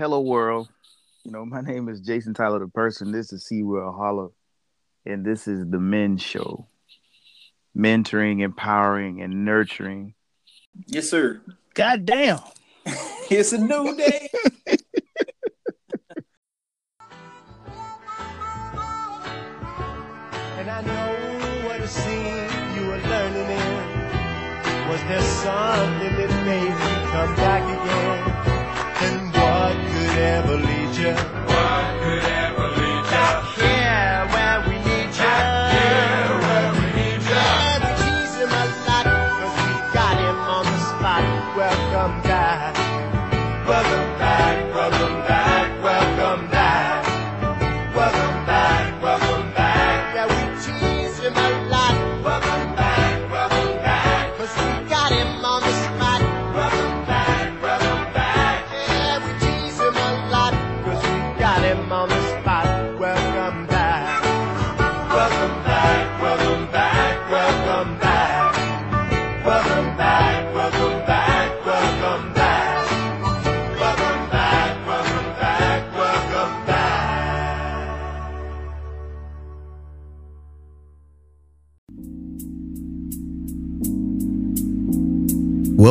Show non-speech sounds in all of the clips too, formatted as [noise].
hello world. You know, my [laughs] name is Jason Tyler, the person. This is C Will Holla, and this is the Men Show, mentoring, empowering, and nurturing. Yes, sir. God damn, [laughs] it's a new day. And I know what a scene you were learning in. Was there something that made you come back again? And what could ever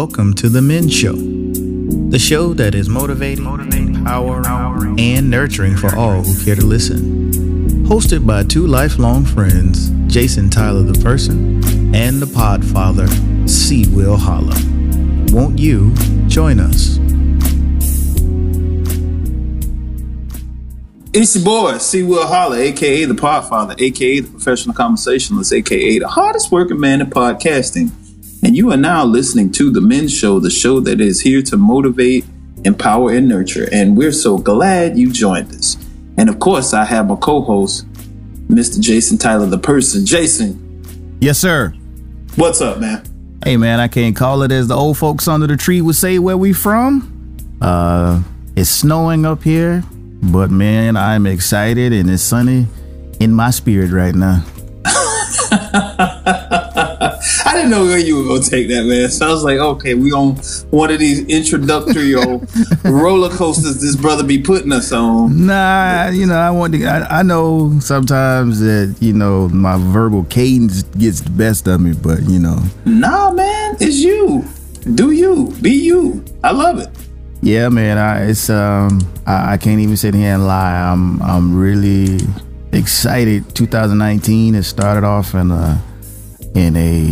Welcome to the Men Show, the show that is motivating, empowering, and nurturing for all who care to listen. Hosted by two lifelong friends, Jason Tyler the person and the Podfather, C. Will Holla. Won't you join us? It's your boy, C. Will Holla, aka the Podfather, aka the professional conversationalist, aka the hardest working man in podcasting. You are now listening to The Men's Show, the show that is here to motivate, empower, and nurture. And we're so glad you joined us. And of course, I have my co host, Mr. Jason Tyler, the person. Jason, Yes, sir. what's up, man? Hey, man, I can't call it as the old folks under the tree would say where we from. Uh, it's snowing up here, but man, I'm excited and it's sunny in my spirit right now. [laughs] Know where you were gonna take that, man. So I was like, okay, we on one of these introductory old [laughs] roller coasters this brother be putting us on. Nah, you know, I want to. I, I know sometimes that you know my verbal cadence gets the best of me, but you know, Nah, man, it's you. Do you be you? I love it. yeah, man, I, it's um, I, I can't even sit here and lie. I'm I'm really excited. 2019 has started off in a in a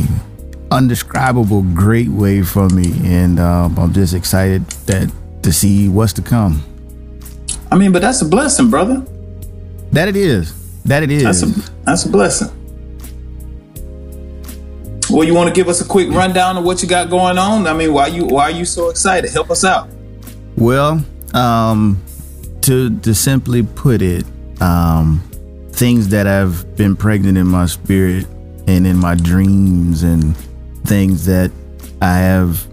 undescribable great way for me, and um, I'm just excited that to see what's to come. I mean, but that's a blessing, brother. That it is. That it is. That's a that's a blessing. Well, you want to give us a quick rundown of what you got going on? I mean, why you why are you so excited? Help us out. Well, um, to to simply put it, um, things that have been pregnant in my spirit and in my dreams, and things that I have,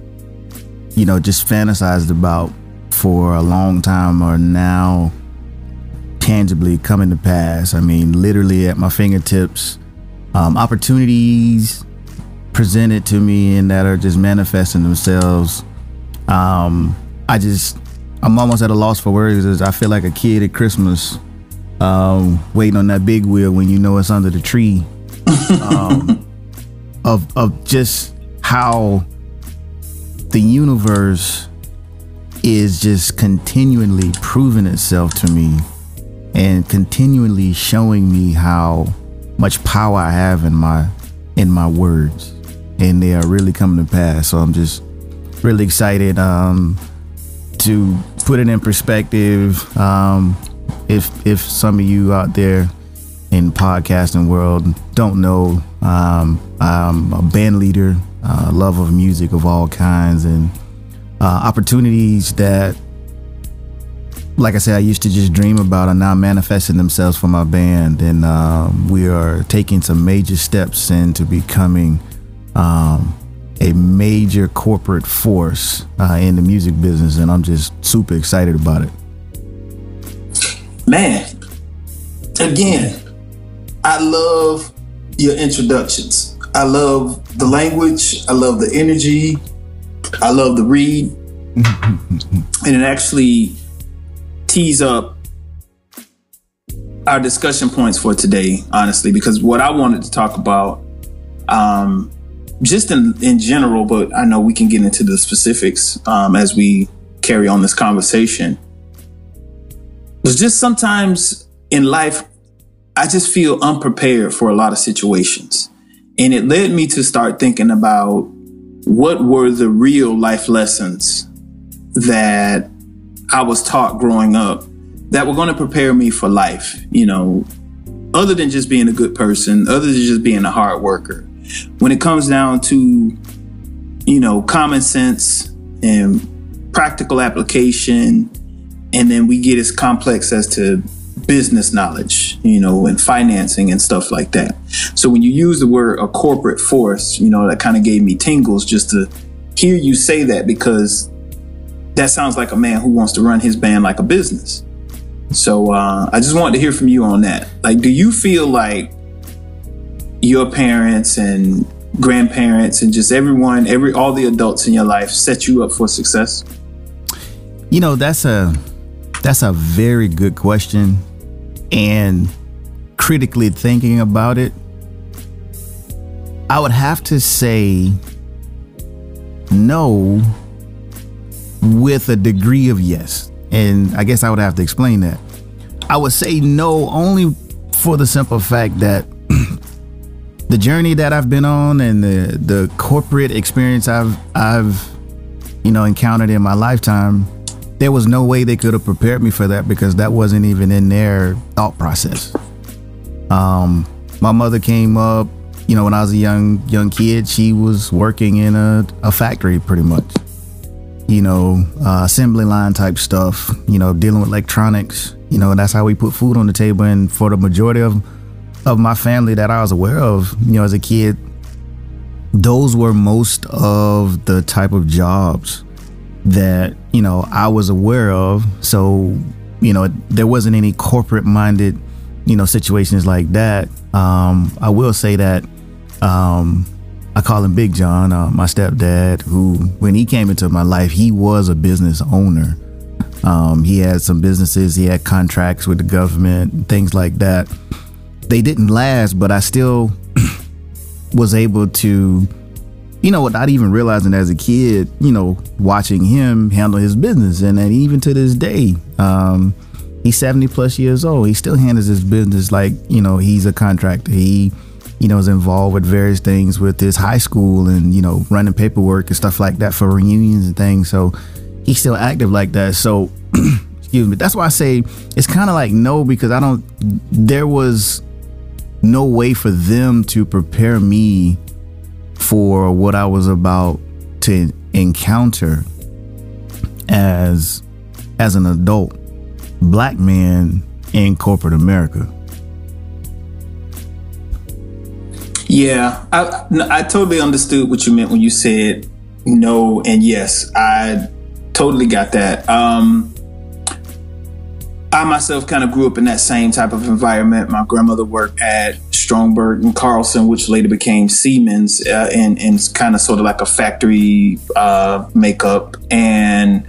you know, just fantasized about for a long time are now tangibly coming to pass. I mean, literally at my fingertips. Um, opportunities presented to me and that are just manifesting themselves um i just i'm almost at a loss for words i feel like a kid at christmas um waiting on that big wheel when you know it's under the tree [laughs] um of of just how the universe is just continually proving itself to me and continually showing me how much power I have in my in my words. And they are really coming to pass. So I'm just really excited um to put it in perspective. Um if if some of you out there in podcasting world don't know um I'm a band leader uh love of music of all kinds and uh opportunities that like I said, I used to just dream about are now manifesting themselves for my band, and um, we are taking some major steps into becoming um, a major corporate force uh, in the music business, and I'm just super excited about it. Man, again, I love your introductions. I love the language. I love the energy. I love the read. [laughs] and it actually tees up our discussion points for today, honestly, because what I wanted to talk about, um, just in, in general, but I know we can get into the specifics um, as we carry on this conversation, was just sometimes in life, I just feel unprepared for a lot of situations. And it led me to start thinking about what were the real life lessons that I was taught growing up that were going to prepare me for life, you know, other than just being a good person, other than just being a hard worker. When it comes down to, you know, common sense and practical application, and then we get as complex as to business knowledge, you know, and financing and stuff like that. So when you use the word a corporate force, you know, that kind of gave me tingles just to hear you say that because that sounds like a man who wants to run his band like a business. So uh, I just wanted to hear from you on that. Like, do you feel like your parents and grandparents and just everyone, every all the adults in your life set you up for success? You know, that's a that's a very good question. And critically thinking about it, I would have to say no with a degree of yes. And I guess I would have to explain that. I would say no only for the simple fact that [clears throat] the journey that I've been on and the the corporate experience I've I've you know encountered in my lifetime, there was no way they could have prepared me for that because that wasn't even in their thought process. Um, my mother came up, you know, when I was a young young kid, she was working in a, a factory pretty much you know, uh, assembly line type stuff, you know, dealing with electronics. You know, that's how we put food on the table. And for the majority of of my family that I was aware of, you know, as a kid, those were most of the type of jobs that you know I was aware of. So, you know, there wasn't any corporate minded, you know, situations like that. Um, I will say that um, I call him Big John, uh, my stepdad, who, when he came into my life, he was a business owner. Um, he had some businesses, he had contracts with the government, things like that. They didn't last, but I still [clears throat] was able to, you know, without even realizing as a kid, you know, watching him handle his business. And then even to this day, um, he's 70 plus years old. He still handles his business like, you know, he's a contractor. He, you know, is involved with various things with his high school and, you know, running paperwork and stuff like that for reunions and things. So he's still active like that. So, [clears throat] excuse me. That's why I say it's kind of like no, because I don't, there was no way for them to prepare me for what I was about to encounter as as an adult black man in corporate America. Yeah, I I totally understood what you meant when you said no and yes. I totally got that. Um, I myself kind of grew up in that same type of environment. My grandmother worked at Stromberg and Carlson, which later became Siemens, uh, and and kind of sort of like a factory uh, makeup and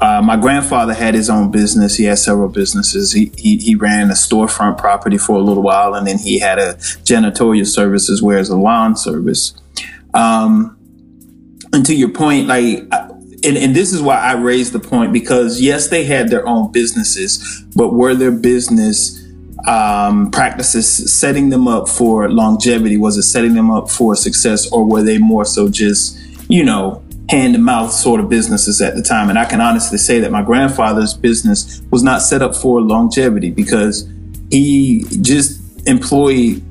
uh, my grandfather had his own business. He had several businesses. He, he, he ran a storefront property for a little while, and then he had a janitorial service as well as a lawn service. Um, and to your point, like, and, and this is why I raised the point because yes, they had their own businesses, but were their business um, practices setting them up for longevity? Was it setting them up for success, or were they more so just, you know, hand to mouth sort of businesses at the time. And I can honestly say that my grandfather's business was not set up for longevity because he just employed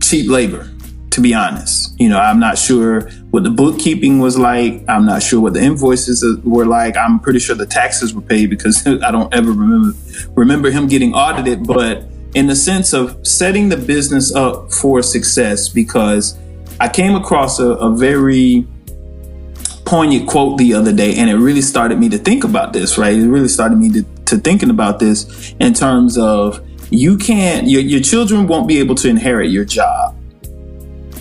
cheap labor, to be honest. You know, I'm not sure what the bookkeeping was like. I'm not sure what the invoices were like. I'm pretty sure the taxes were paid because [laughs] I don't ever remember remember him getting audited, but in the sense of setting the business up for success because I came across a, a very poignant quote the other day, and it really started me to think about this, right? It really started me to, to thinking about this in terms of you can't, your, your children won't be able to inherit your job,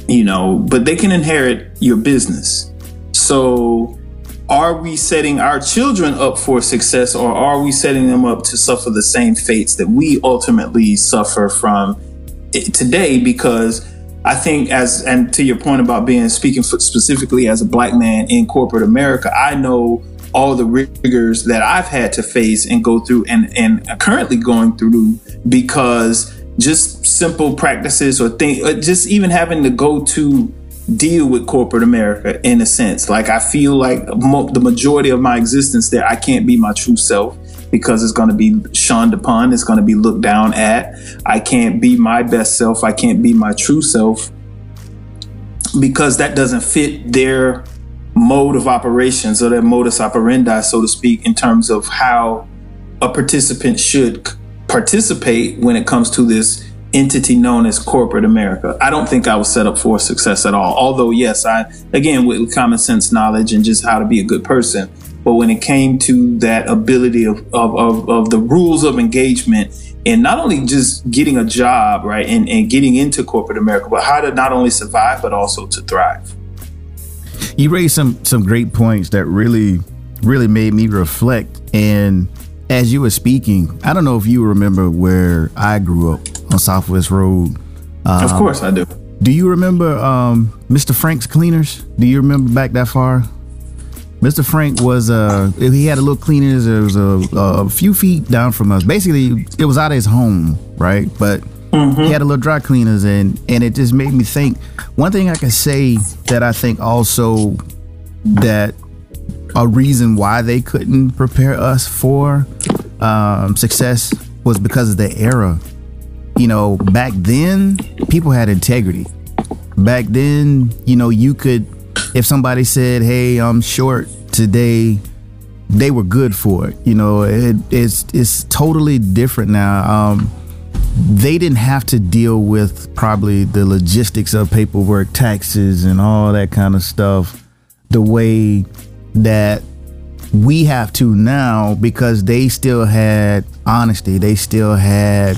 you know, but they can inherit your business. So are we setting our children up for success or are we setting them up to suffer the same fates that we ultimately suffer from today because I think as and to your point about being speaking specifically as a black man in corporate America, I know all the rigors that I've had to face and go through and and currently going through because just simple practices or things, uh, just even having to go to deal with corporate America in a sense. Like I feel like mo- the majority of my existence there, I can't be my true self because it's going to be shunned upon. It's going to be looked down at. I can't be my best self. I can't be my true self because that doesn't fit their mode of operations or their modus operandi, so to speak, in terms of how a participant should participate when it comes to this entity known as corporate America. I don't think I was set up for success at all. Although, yes, I, again, with common sense knowledge and just how to be a good person. But when it came to that ability of, of, of, of the rules of engagement and not only just getting a job, right, and, and getting into corporate America, but how to not only survive, but also to thrive. you raised some some great points that really really made me reflect and as you were speaking i don't know if you remember where i grew up on southwest road. Of course I do. do you remember um, mr frank's cleaners? Do you remember back that far? Mr frank was uh he had a little cleaners it was a, a few feet down from us. Basically it was out of his home right? But he had a little dry cleaners and and it just made me think one thing i can say that i think also that a reason why they couldn't prepare us for um, success was because of the era. You know back then people had integrity. Back then you know you could if somebody said hey i'm short today they were good for it. You know it, it's it's totally different now. Um, they didn't have to deal with probably the logistics of paperwork, taxes, and all that kind of stuff the way that we have to now because they still had honesty. They still had,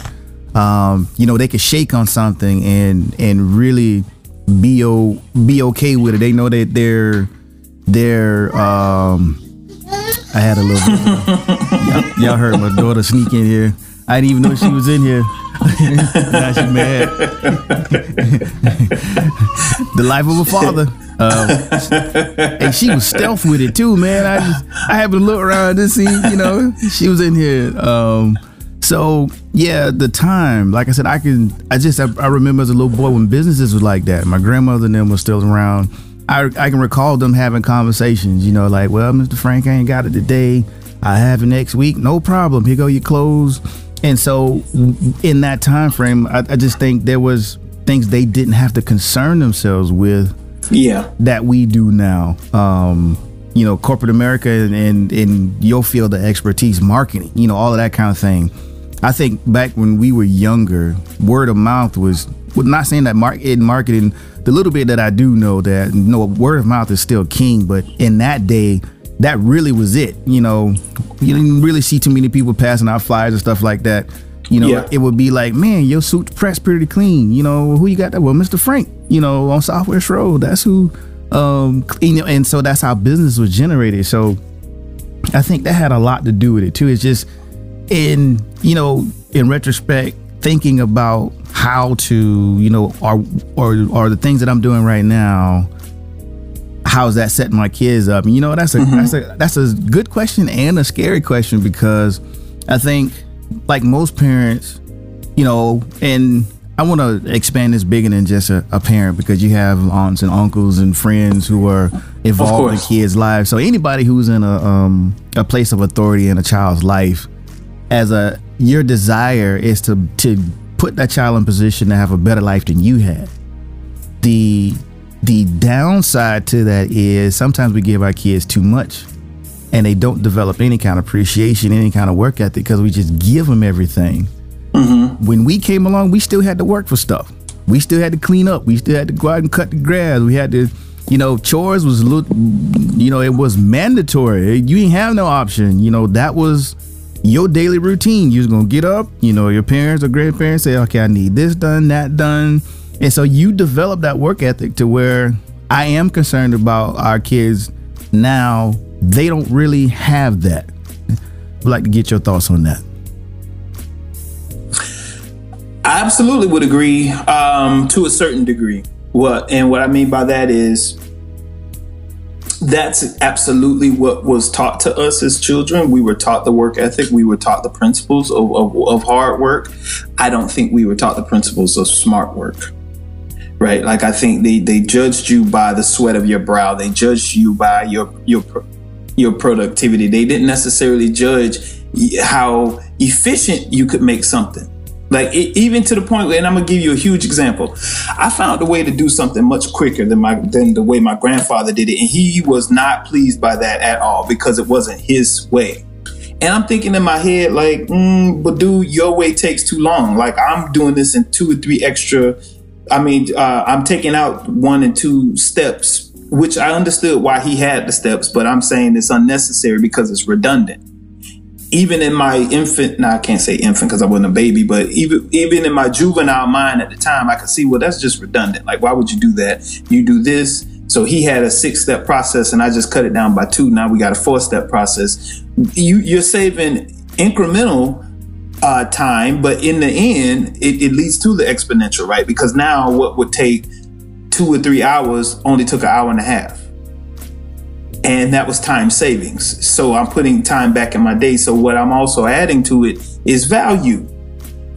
um, you know, they could shake on something and and really be o- be okay with it. They know that they're they're. Um, I had a little. [laughs] y'all, y'all heard my daughter sneak in here. I didn't even know she was in here. Now she mad. the life of a father. Um, and she was stealth with it too, man. I just I happened to look around and see, you know, she was in here. Um, so yeah, the time, like I said, I can, I just, I, I remember as a little boy when businesses was like that. My grandmother and them was still around. I, I can recall them having conversations, you know, like, well, Mr. Frank, I ain't got it today. I have it next week. No problem. Here go your clothes. And so in that time frame, I, I just think there was things they didn't have to concern themselves with Yeah. that we do now. Um, you know, corporate America and, and in your field of expertise, marketing, you know, all of that kind of thing. I think back when we were younger, word of mouth was, well, not saying that mark, in marketing, the little bit that I do know that, you know, word of mouth is still king, but in that day, that really was it. You know, you didn't really see too many people passing out flyers and stuff like that. You know, Yeah. it would be like, man, your suit's pressed pretty clean. You know, who you got that? Well, Mr. Frank, you know, on Southwest Road. That's who, um, you know, and so that's how business was generated. So I think that had a lot to do with it too. It's just in, you know, in retrospect, thinking about how to, you know, or or or the things that I'm doing right now, how's that setting my kids up? And you know, that's a that's a that's a good question and a scary question because I think like most parents, you know, and I want to expand this bigger than just a, a parent because you have aunts and uncles and friends who are involved in kids' lives. So anybody who's in a um, a place of authority in a child's life, as a your desire is to to put that child in position to have a better life than you had. The the downside to that is sometimes we give our kids too much and they don't develop any kind of appreciation, any kind of work ethic because we just give them everything. Mm-hmm. When we came along, we still had to work for stuff. We still had to clean up. We still had to go out and cut the grass. We had to, you know, chores was, you know, it was mandatory. You didn't have no option. You know, that was your daily routine. You was gonna get up. You know, your parents or grandparents say, okay, I need this done, that done, and so you develop that work ethic to where I am concerned about our kids now they don't really have that. I'd like to get your thoughts on that. I absolutely would agree um, to a certain degree. What and what I mean by that is that's absolutely what was taught to us as children. We were taught the work ethic. We were taught the principles of, of, of hard work. I don't think we were taught the principles of smart work. Right? Like I think they, they judged you by the sweat of your brow. They judged you by your your your productivity. They didn't necessarily judge how efficient you could make something. Like it, even to the point where, and I'm gonna give you a huge example. I found a way to do something much quicker than my than the way my grandfather did it, and he was not pleased by that at all because it wasn't his way. And I'm thinking in my head, like, mm, but dude, your way takes too long. Like I'm doing this in two or three extra. I mean, uh, I'm taking out one and two steps, which I understood why he had the steps, but I'm saying it's unnecessary because it's redundant even in my infant, now I can't say infant because I wasn't a baby, but even even in my juvenile mind at the time, I could see, well, that's just redundant. Like, why would you do that? You do this. So he had a six step process, and I just cut it down by two. Now we got a four step process. You you're saving incremental uh, time, but in the end, it, it leads to the exponential, right? Because now what would take two or three hours only took an hour and a half and that was time savings. So I'm putting time back in my day. So what I'm also adding to it is value.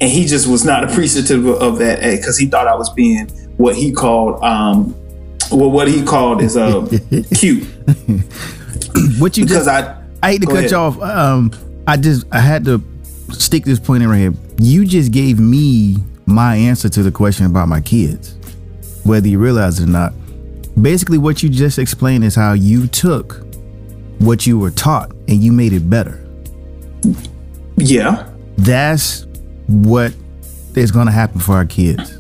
And he just was not [laughs] appreciative of that because he thought I was being what he called, um, well, what he called is uh, [laughs] cute. what you because just, I, I hate to cut ahead. you off. Um, I just I had to stick this point in right here. You just gave me my answer to the question about my kids, whether you realize it or not. Basically, what you just explained is how you took what you were taught and you made it better. yeah, That's what is going to happen for our kids.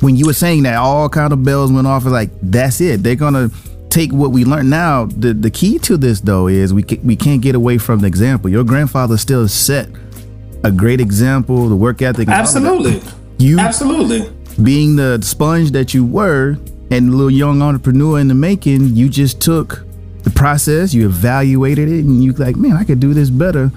When you were saying that, all kind of bells went off. Like that's it. They're gonna take what we learned. Now, the the key to this though is we we can't get away from the example. Your grandfather still set a great example. The work ethic. and all of that. absolutely. You Absolutely. being the sponge that you were and little young entrepreneur in the making, you just took the process, you evaluated it, and you like, man, I could do this better.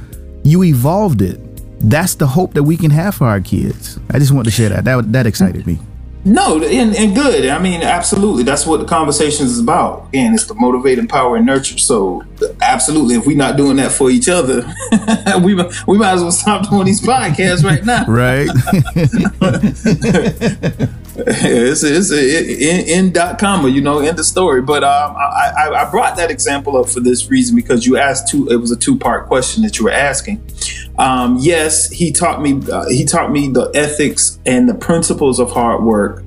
You evolved it. That's the hope that we can have for our kids. I just want to share that. That that excited me. No, and, and good. I mean, absolutely. That's what the conversation is about. Again, it's to motivate, empower, and nurture. So, absolutely, if we're not doing that for each other, [laughs] we we might as well stop doing these podcasts right now. Right? [laughs] it's it's in, in dot comma, you know, in the story. But um, I, I I brought that example up for this reason because you asked two. It was a two part question that you were asking. Um, yes, he taught me. Uh, he taught me the ethics and the principles of hard work.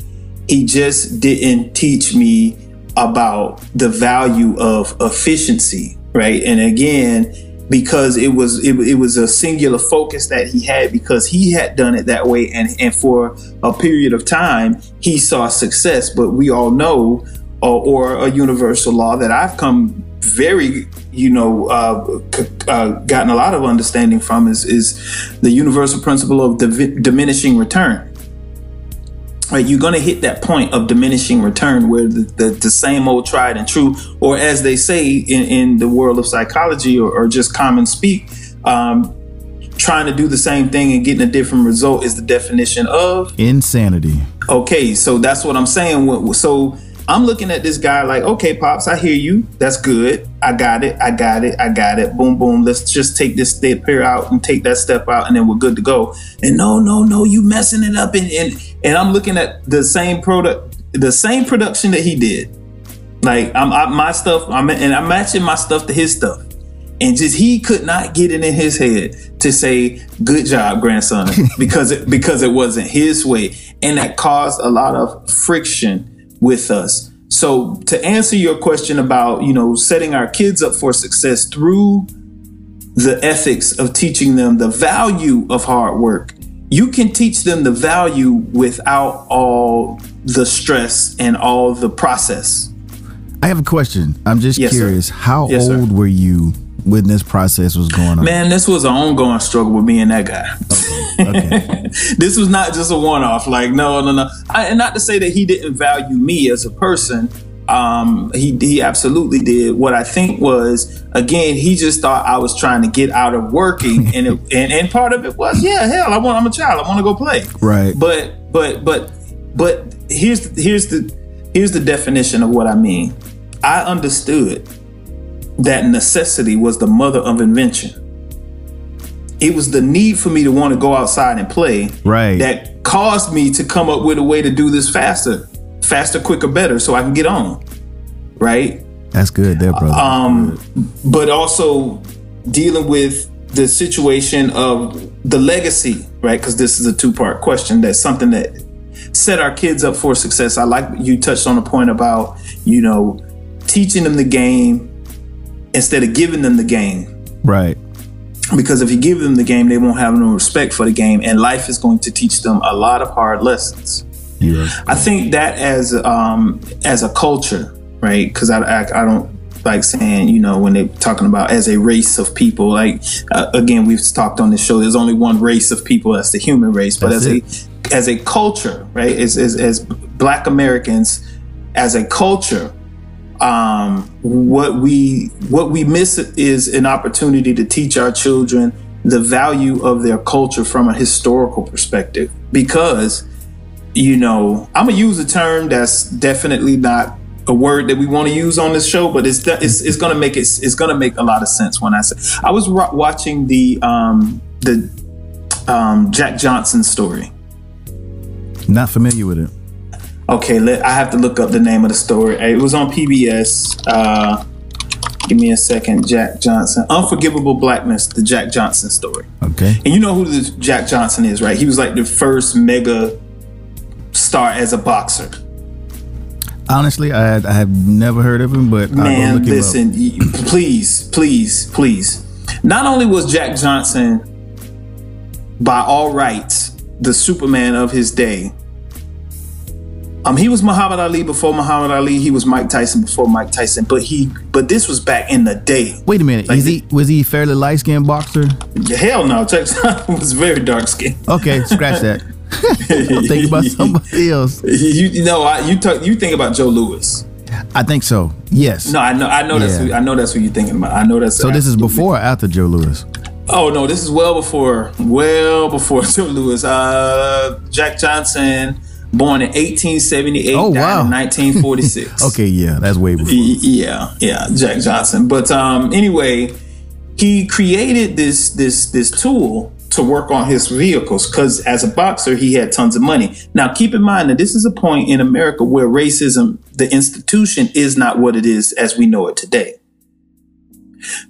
He just didn't teach me about the value of efficiency, right? And again, because it was it, it was a singular focus that he had because he had done it that way. And and for a period of time he saw success. But we all know uh, or a universal law that I've come very you know uh, c- uh, gotten a lot of understanding from is is the universal principle of divi- diminishing return right, you're going to hit that point of diminishing return where the, the, the same old tried and true, or as they say in, in the world of psychology or, or just common speak, um, trying to do the same thing and getting a different result is the definition of Insanity. okay. So that's what I'm saying. So I'm looking at this guy like, okay, pops, I hear you. That's good. I got it. I got it. I got it. Boom, boom. Let's just take this step here out and take that step out, and then we're good to go. And no, no, no, you messing it up. And and, and I'm looking at the same product, the same production that he did. Like I'm I, my stuff. I'm and I'm matching my stuff to his stuff. And just he could not get it in his head to say "good job, grandson" [laughs] because it because it wasn't his way, and that caused a lot of friction with us. So to answer your question about you know setting our kids up for success through the ethics of teaching them the value of hard work, you can teach them the value without all the stress and all the process. I have a question. I'm just Yes, sir. curious. How Yes, sir. old were you when this process was going on? Man, this was an ongoing struggle with me and that guy. Okay. [laughs] this was not just a one-off. Like, no, no, no. I, and not to say that he didn't value me as a person, Um, he he absolutely did. What I think was again, he just thought I was trying to get out of working, [laughs] and it, and and part of it was yeah, hell, I want I'm a child, I want to go play. Right. But but but but here's here's the here's the definition of what I mean. I understood that necessity was the mother of invention. It was the need for me to want to go outside and play Right. that caused me to come up with a way to do this faster, faster, quicker, better, so I can get on. Right? That's good there, brother. um, but also dealing with the situation of the legacy, right? Because this is a two part question. That's something that set our kids up for success. I like you touched on a point about, you know, teaching them the game instead of giving them the game. right. Because if you give them the game, they won't have no respect for the game, and life is going to teach them a lot of hard lessons. You I think that as um as a culture, right? Because I, I I don't like saying you know when they're talking about as a race of people. Like uh, again, we've talked on this show. There's only one race of people. That's the human race. But That's as a as a culture, right? As, as as Black Americans, as a culture, um, what we what we miss is an opportunity to teach our children the value of their culture from a historical perspective because you know, I'm gonna use a term that's definitely not a word that we want to use on this show, but it's it's, it's gonna make it it's gonna make a lot of sense when I say I was wa- watching the um the um Jack Johnson story. Not familiar with it. Okay, let, I have to look up the name of the story. It was on PBS. Uh, give me a second. Jack Johnson, Unforgivable Blackness, the Jack Johnson story. Okay. And you know who this Jack Johnson is, right? He was like the first mega star as a boxer. Honestly, I I have never heard of him, but Man, listen, please, please, please. Not only was Jack Johnson, by all rights, the Superman of his day. Um, he was Muhammad Ali before Muhammad Ali. He was Mike Tyson before Mike Tyson. But he, but this was back in the day. Wait a minute. Like Is he was he fairly light skinned boxer? Hell no, Johnson [laughs] was very dark skinned. Okay, scratch that. [laughs] I'm thinking about somebody else. You, you know, I, you talk, you think about Joe Louis. I think so. Yes. No, I know, I know that's, who, I know that's what you're thinking about. I know that's. So this is before or after Joe Louis? Oh no, this is well before, well before [laughs] Joe Louis. Uh, Jack Johnson, born in 1878, Oh, died wow. in 1946. [laughs] Okay, yeah, that's way before. Yeah, yeah, Jack Johnson. But um, anyway, he created this this this tool to work on his vehicles because as a boxer he had tons of money. Now keep in mind that this is a point in America where racism, the institution, is not what it is as we know it today.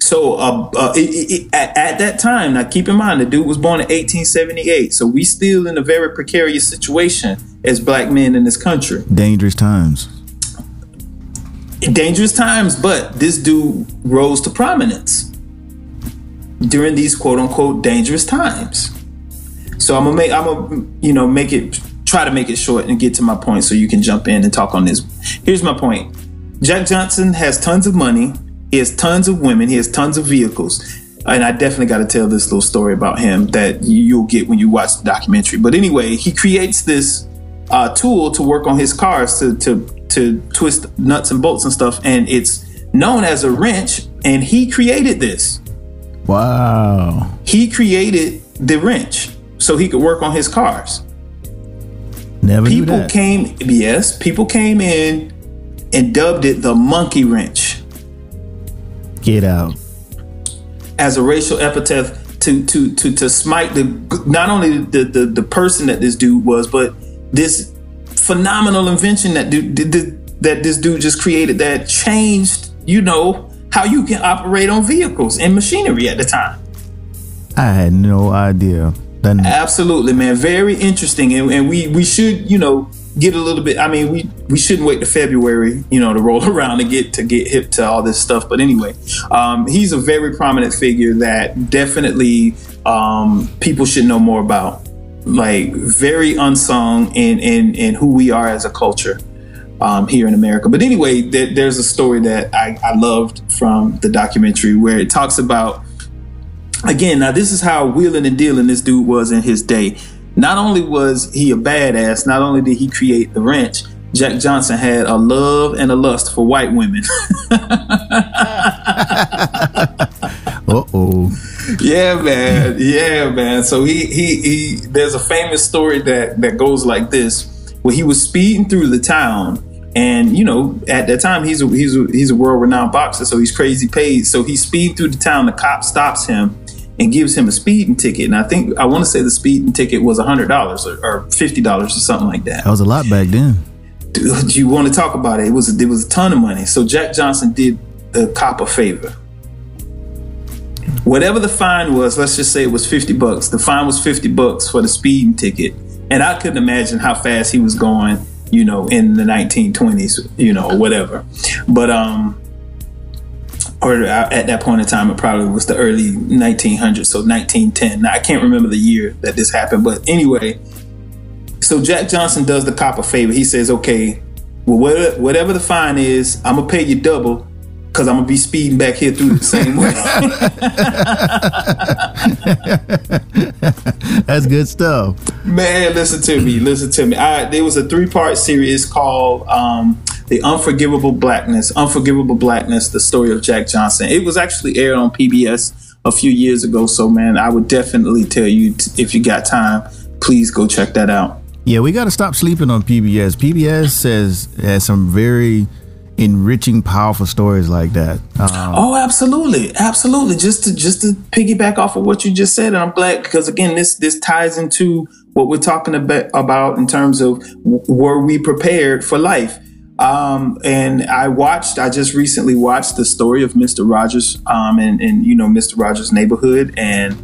So uh, uh, it, it, it- at, at that time, now keep in mind the dude was born in 1878, so we still in a very precarious situation as black men in this country Dangerous times. dangerous times, but this dude rose to prominence during these quote unquote dangerous times. So I'm gonna make I'm gonna you know make it try to make it short and get to my point so you can jump in and talk on this. Here's my point. Jack Johnson has tons of money, he has tons of women, he has tons of vehicles. And I definitely got to tell this little story about him that you'll get when you watch the documentary. But anyway, he creates this uh, tool to work on his cars to to to twist nuts and bolts and stuff, and it's known as a wrench. And he created this. Wow. He created the wrench so he could work on his cars. Never knew People that. came, yes, people came in and dubbed it the monkey wrench Get out. as a racial epithet to to to to smite the not only the the, the person that this dude was, but this phenomenal invention that dude did that this dude just created that changed, you know, how you can operate on vehicles and machinery at the time. I had no idea. Absolutely, man. Very interesting, and, and we we should you know get a little bit. I mean, we we shouldn't wait to February, you know, to roll [laughs] around and get to get hip to all this stuff. But anyway, um, he's a very prominent figure that definitely um, people should know more about. Like very unsung in in in who we are as a culture. Um, here in America. But anyway, there, there's a story that I, I loved from the documentary where it talks about again, now this is how wheeling and dealing this dude was in his day. Not only was he a badass, not only did he create the wrench, Jack Johnson had a love and a lust for white women. [laughs] Uh oh. yeah, man. Yeah, man. So he he he. There's a famous story that that goes like this, where he was speeding through the town. And you know, at that time, he's a, he's a, he's a world renowned boxer, so he's crazy paid. So he speeding through the town. The cop stops him and gives him a speeding ticket. And I think I want to say the speeding ticket was hundred dollars or, or fifty dollars or something like that. That was a lot back then. Dude, you want to talk about it? It was it was a ton of money. So Jack Johnson did the cop a favor. Whatever the fine was, let's just say it was fifty bucks. The fine was fifty bucks for the speeding ticket, and I couldn't imagine how fast he was going. You know, in the 1920s, you know, whatever. But um, or at that point in time, it probably was the early 1900s, so 1910. Now, I can't remember the year that this happened, but anyway, so Jack Johnson does the cop a favor. He says, "Okay, well, whatever, whatever the fine is, I'm gonna pay you double." Cause I'm gonna be speeding back here through the same way. [laughs] [laughs] That's good stuff. Man, listen to me. Listen to me. I, there was a three part series called um, The Unforgivable Blackness. Unforgivable Blackness, the story of Jack Johnson. It was actually aired on PBS a few years ago. So, man, I would definitely tell you t- if you got time, please go check that out. Yeah, we got to stop sleeping on PBS. PBS says has some very enriching, powerful stories like that. Um, Oh, absolutely, absolutely. Just to just to piggyback off of what you just said, and I'm glad because again, this this ties into what we're talking about about in terms of were we prepared for life. Um, and I watched. I just recently watched the story of Mister Rogers, um, and and you know Mister Rogers' neighborhood and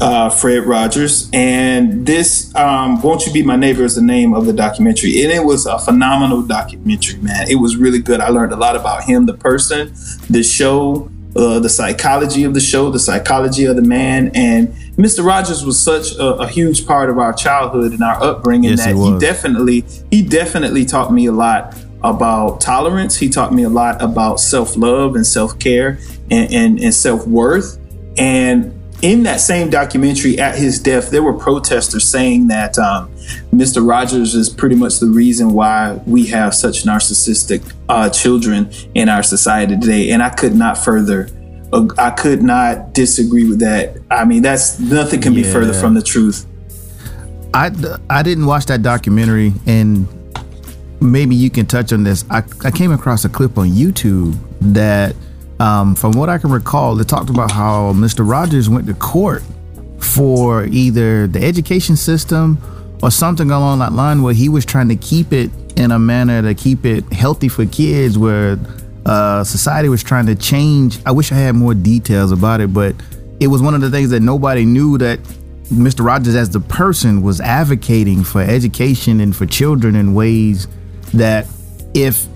uh, Fred Rogers. And this, um, Won't You Be My Neighbor, is the name of the documentary. And it was a phenomenal documentary, man. It was really good. I learned a lot about him, the person, the show, uh, the psychology of the show, the psychology of the man. And Mr. Rogers was such a, a huge part of our childhood and our upbringing Yes, that he definitely, he definitely taught me a lot about tolerance. He taught me a lot about self love and self care and, and, and self worth. And in that same documentary, at his death, there were protesters saying that um, Mr. Rogers is pretty much the reason why we have such narcissistic uh, children in our society today. And I could not further, I could not disagree with that. I mean, that's nothing can be further from the truth. I, I didn't watch that documentary, and maybe you can touch on this. I, I came across a clip on YouTube that, um, from what I can recall, it talked about how Mr. Rogers went to court for either the education system or something along that line where he was trying to keep it in a manner to keep it healthy for kids where uh, society was trying to change. I wish I had more details about it, but it was one of the things that nobody knew that Mr. Rogers, as the person, was advocating for education and for children in ways that, if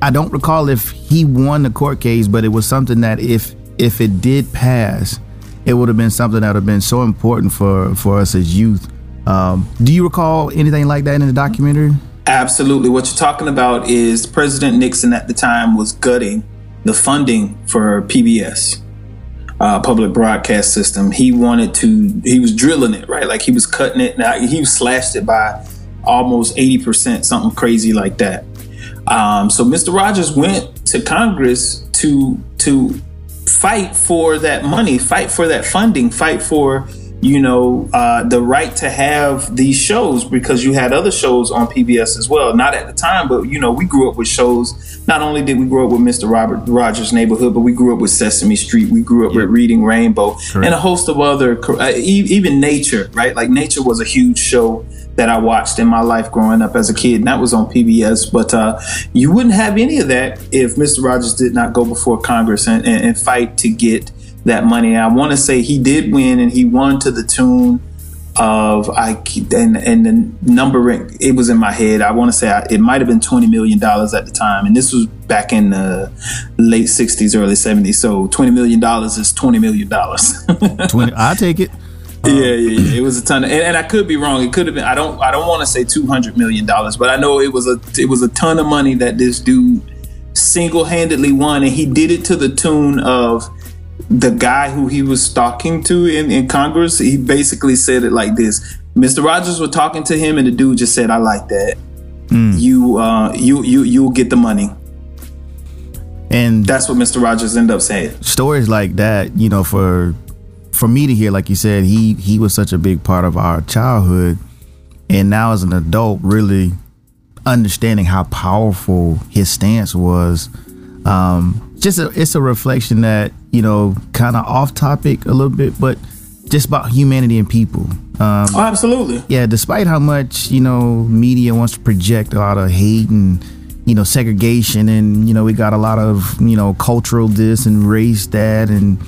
I don't recall if he won the court case, but it was something that if if it did pass, it would have been something that would have been so important for for us as youth. Um, do you recall anything like that in the documentary? Absolutely. What you're talking about is President Nixon at the time was gutting the funding for PBS, uh, public broadcast system. He wanted to, he was drilling it, right? Like he was cutting it. Now he slashed it by almost 80%, something crazy like that. Um, so Mr. Rogers went to Congress to to fight for that money, fight for that funding, fight for you know uh, the right to have these shows because you had other shows on PBS as well. Not at the time, but you know we grew up with shows. Not only did we grow up with Mr. Robert Rogers' Neighborhood, but we grew up with Sesame Street. We grew up with Reading Rainbow and a host of other, uh, e- even Nature. Right, like Nature was a huge show that I watched in my life growing up as a kid, and that was on PBS. But uh, you wouldn't have any of that if Mr. Rogers did not go before Congress and, and, and fight to get that money. I want to say he did win, and he won to the tune of I and and the number it was in my head. I want to say I, it might have been twenty million dollars at the time, and this was back in the late '60s, early '70s. So twenty million dollars is twenty million dollars. [laughs] Twenty. I take it. Yeah, yeah, yeah. It was a ton of, and, and I could be wrong. It could have been. I don't. I don't want to say two hundred million dollars, but I know it was a. It was a ton of money that this dude single handedly won, and he did it to the tune of the guy who he was talking to in, in Congress. He basically said it like this: Mr. Rogers was talking to him, and the dude just said, "I like that." you uh, you you you'll get the money. And That's what Mr. Rogers ended up saying. stories like that, you know, for for me to hear, like you said, he he was such a big part of our childhood, and now as an adult, really understanding how powerful his stance was. Um, just a, it's a reflection that you know, kind of off topic a little bit, but just about humanity and people. Um, Oh, absolutely. yeah, despite how much you know media wants to project a lot of hate and you know segregation, and you know we got a lot of you know cultural this and race that and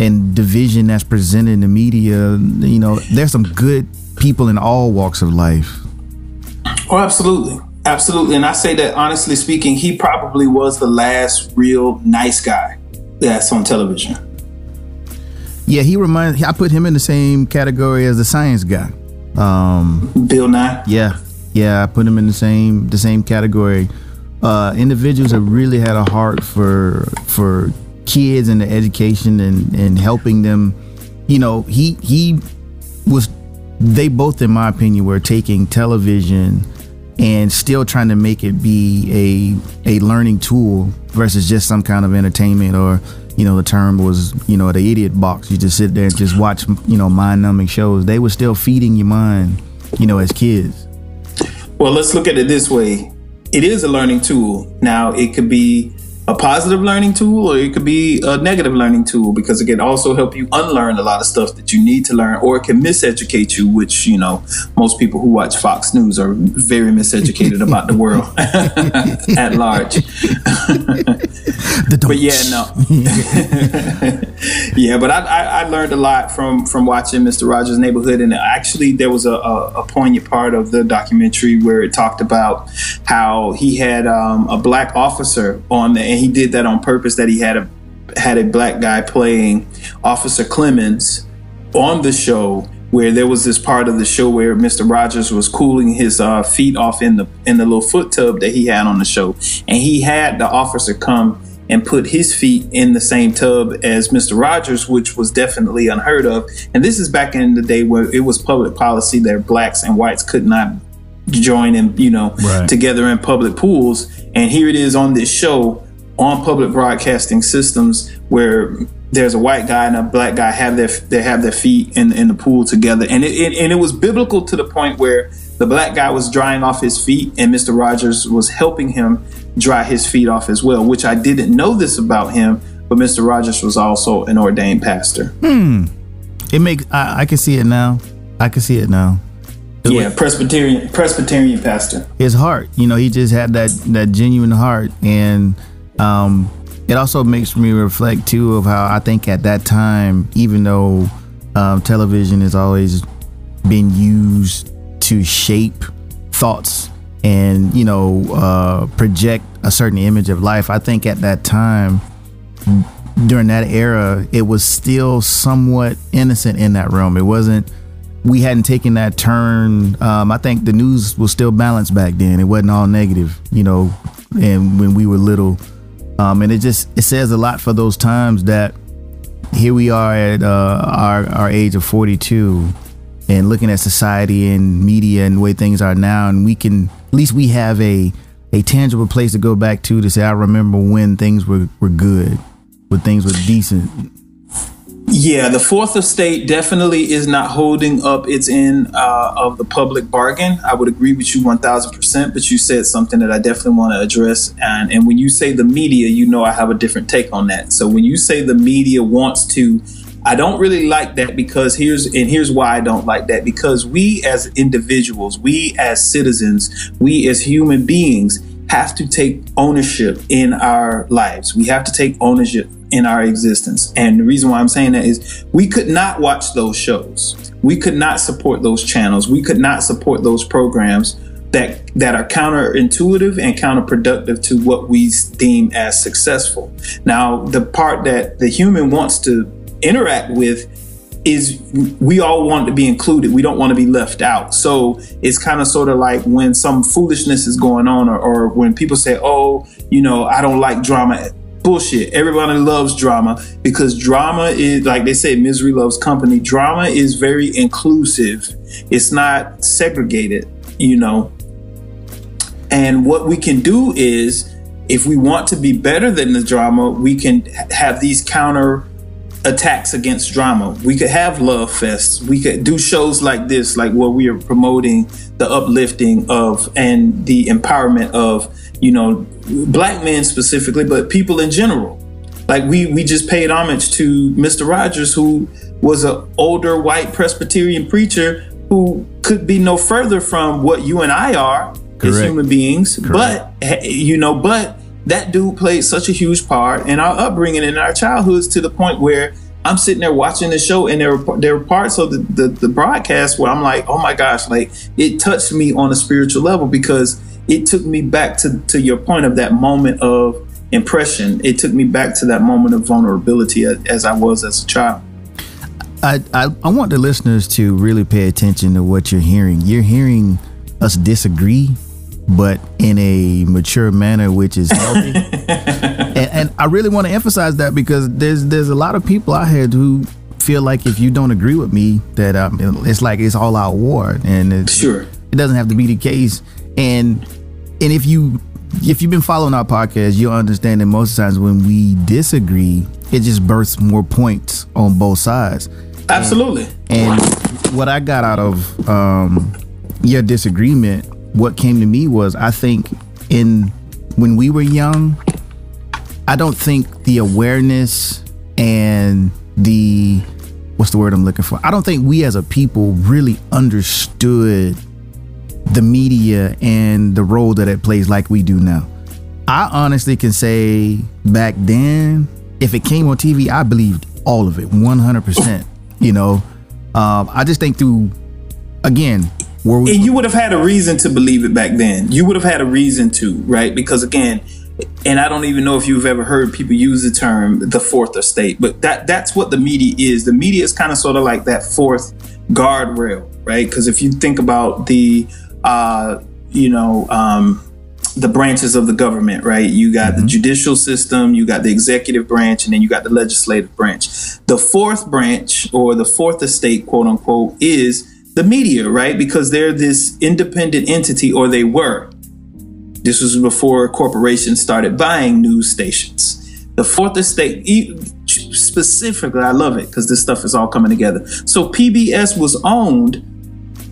and division that's presented in the media. You know, there's some good people in all walks of life. Oh, absolutely. Absolutely. And I say that honestly speaking, he probably was the last real nice guy that's on television. Yeah, he reminds. I put him in the same category as the science guy. Um, Bill Nye. Yeah, yeah, I put him in the same the same category. Uh, individuals that really had a heart for for kids and the education and and helping them. You know, he he was. They both, in my opinion, were taking television and still trying to make it be a a learning tool versus just some kind of entertainment or you know the term was you know the idiot box you just sit there and just watch you know mind numbing shows they were still feeding your mind you know as kids Well, let's look at it this way. It is a learning tool. Now, it could be a positive learning tool or it could be a negative learning tool because it can also help you unlearn a lot of stuff that you need to learn or it can miseducate you, which, you know, most people who watch Fox News are very miseducated about the world [laughs] at large. But yeah, no. [laughs] yeah, but I, I, I learned a lot from from watching Mr. Rogers' Neighborhood, and actually there was a, a, a poignant part of the documentary where it talked about how he had um, a black officer on the he did that on purpose. That he had a had a black guy playing Officer Clemmons on the show where there was this part of the show where Mr. Rogers was cooling his uh, feet off in the in the little foot tub that he had on the show, and he had the officer come and put his feet in the same tub as Mr. Rogers, which was definitely unheard of. And this is back in the day where it was public policy that blacks and whites could not join in, you know, Right. together in public pools. And here it is on this show on public broadcasting systems where there's a white guy and a black guy have their they have their feet in in the pool together, and it, it and it was biblical to the point where the black guy was drying off his feet, and Mr. Rogers was helping him dry his feet off as well. Which I didn't know this about him, but Mr. Rogers was also an ordained pastor. Hmm. it makes I, I can see it now i can see it now Yeah, Presbyterian Presbyterian pastor. his heart you know he just had that that genuine heart and um it also makes me reflect too of how i think at that time even though um, television has always been used to shape thoughts and you know uh, project a certain image of life i think at that time during that era it was still somewhat innocent in that realm it wasn't we hadn't taken that turn. Um, I think the news was still balanced back then. It wasn't all negative, you know, and when we were little. Um, and it just it says a lot for those times that here we are at uh, our our age of 42 and looking at society and media and the way things are now and we can at least we have a a tangible place to go back to to say I remember when things were, were good, when things were decent. Yeah, the fourth estate definitely is not holding up its end uh, of the public bargain. I would agree with you 1000%, but you said something that I definitely want to address. And, and when you say the media, you know I have a different take on that. So when you say the media wants to, I don't really like that because here's, and here's why I don't like that because we as individuals, we as citizens, we as human beings have to take ownership in our lives. We have to take ownership in our existence. And the reason why I'm saying that is we could not watch those shows. We could not support those channels. We could not support those programs that that are counterintuitive and counterproductive to what we deem as successful. Now, the part that the human wants to interact with is we all want to be included. We don't want to be left out. So it's kind of sort of like when some foolishness is going on, or, or when people say, "Oh, you know, I don't like drama." Bullshit. Everybody loves drama because drama is like they say, misery loves company. Drama is very inclusive. It's not segregated. You know, And what we can do is, if we want to be better than the drama, we can have these counter attacks against drama. We could have love fests. We could do shows like this, like where we are promoting the uplifting of and the empowerment of, you know, black men specifically, but people in general. Like we we just paid homage to Mr. Rogers, who was an older white Presbyterian preacher who could be no further from what you and I are as human beings. But eh, you know, but that dude played such a huge part in our upbringing and our childhoods to the point where I'm sitting there watching the show and there were there were parts of the, the, the broadcast where I'm like, oh my gosh, like it touched me on a spiritual level because it took me back to, to your point of that moment of impression. It took me back to that moment of vulnerability as, as I was as a child. I, I I want the listeners to really pay attention to what you're hearing. You're hearing us disagree, but in a mature manner, which is healthy. [laughs] and, and I really want to emphasize that because there's there's a lot of people out here who feel like if you don't agree with me, that um, it's like it's all out war, and it's, Sure. it doesn't have to be the case. And and if you if you've been following our podcast, you'll understand that most times when we disagree, it just births more points on both sides. Absolutely. And what I got out of um, your disagreement, what came to me was I think in when we were young, I don't think the awareness and the what's the word I'm looking for? I don't think we as a people really understood the media and the role that it plays like we do now. I honestly can say back then, if it came on TV, I believed all of it, 100%. You know, um, I just think through, again, And you would have had a reason to believe it back then. You would have had a reason to, right? Because again, and I don't even know if you've ever heard people use the term the fourth estate, but that that's what the media is. The media is kind of sort of like that fourth guardrail, right? Because if you think about the uh, you know, um, the branches of the government, right? You got the judicial system, you got the executive branch, and then you got the legislative branch. The fourth branch or the fourth estate, quote unquote, is the media, right? Because they're this independent entity, or they were. This was before corporations started buying news stations. The fourth estate, specifically, I love it because this stuff is all coming together. So PBS was owned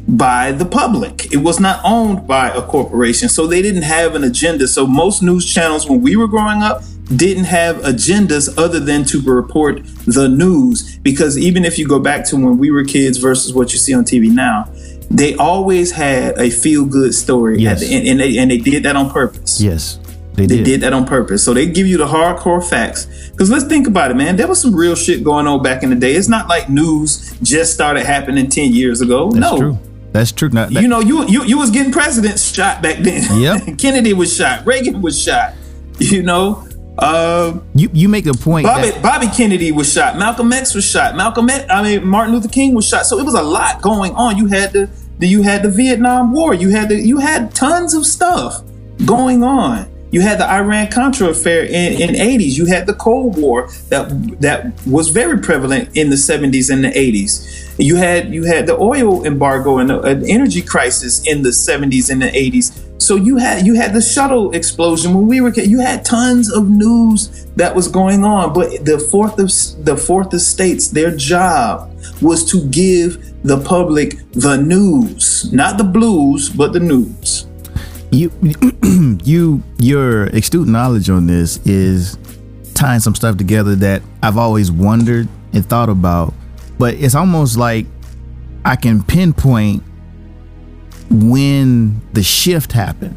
by the public. It was not owned by a corporation. So they didn't have an agenda. So most news channels when we were growing up didn't have agendas other than to report the news. Because even if you go back to when we were kids versus what you see on TV now, they always had a feel good story Yes. at the end. And they, and they did that on purpose. yes, they, They did. did that on purpose. So they give you the hardcore facts. Because let's think about it, man. There was some real shit going on back in the day. It's not like news just started happening 10 years ago. That's no. true. That's true. Now, that- You know, you, you you was getting presidents shot back then. Yep. [laughs] Kennedy was shot. Reagan was shot. You know, uh, you you make a point. Bobby that- Bobby Kennedy was shot. Malcolm X was shot. Malcolm X, I mean Martin Luther King was shot. So it was a lot going on. You had the, the you had the Vietnam War. You had the you had tons of stuff going on. You had the Iran Contra affair in, in 80s. You had the Cold War that that was very prevalent in the 70s and the 80s. You had you had the oil embargo and the, an energy crisis in the 70s and the 80s. So you had you had the shuttle explosion when we were you had tons of news that was going on. But the fourth of the fourth estates, their job was to give the public the news, not the blues, but the news. You [clears throat] you your astute knowledge on this is tying some stuff together that I've always wondered and thought about, but it's almost like I can pinpoint when the shift happened.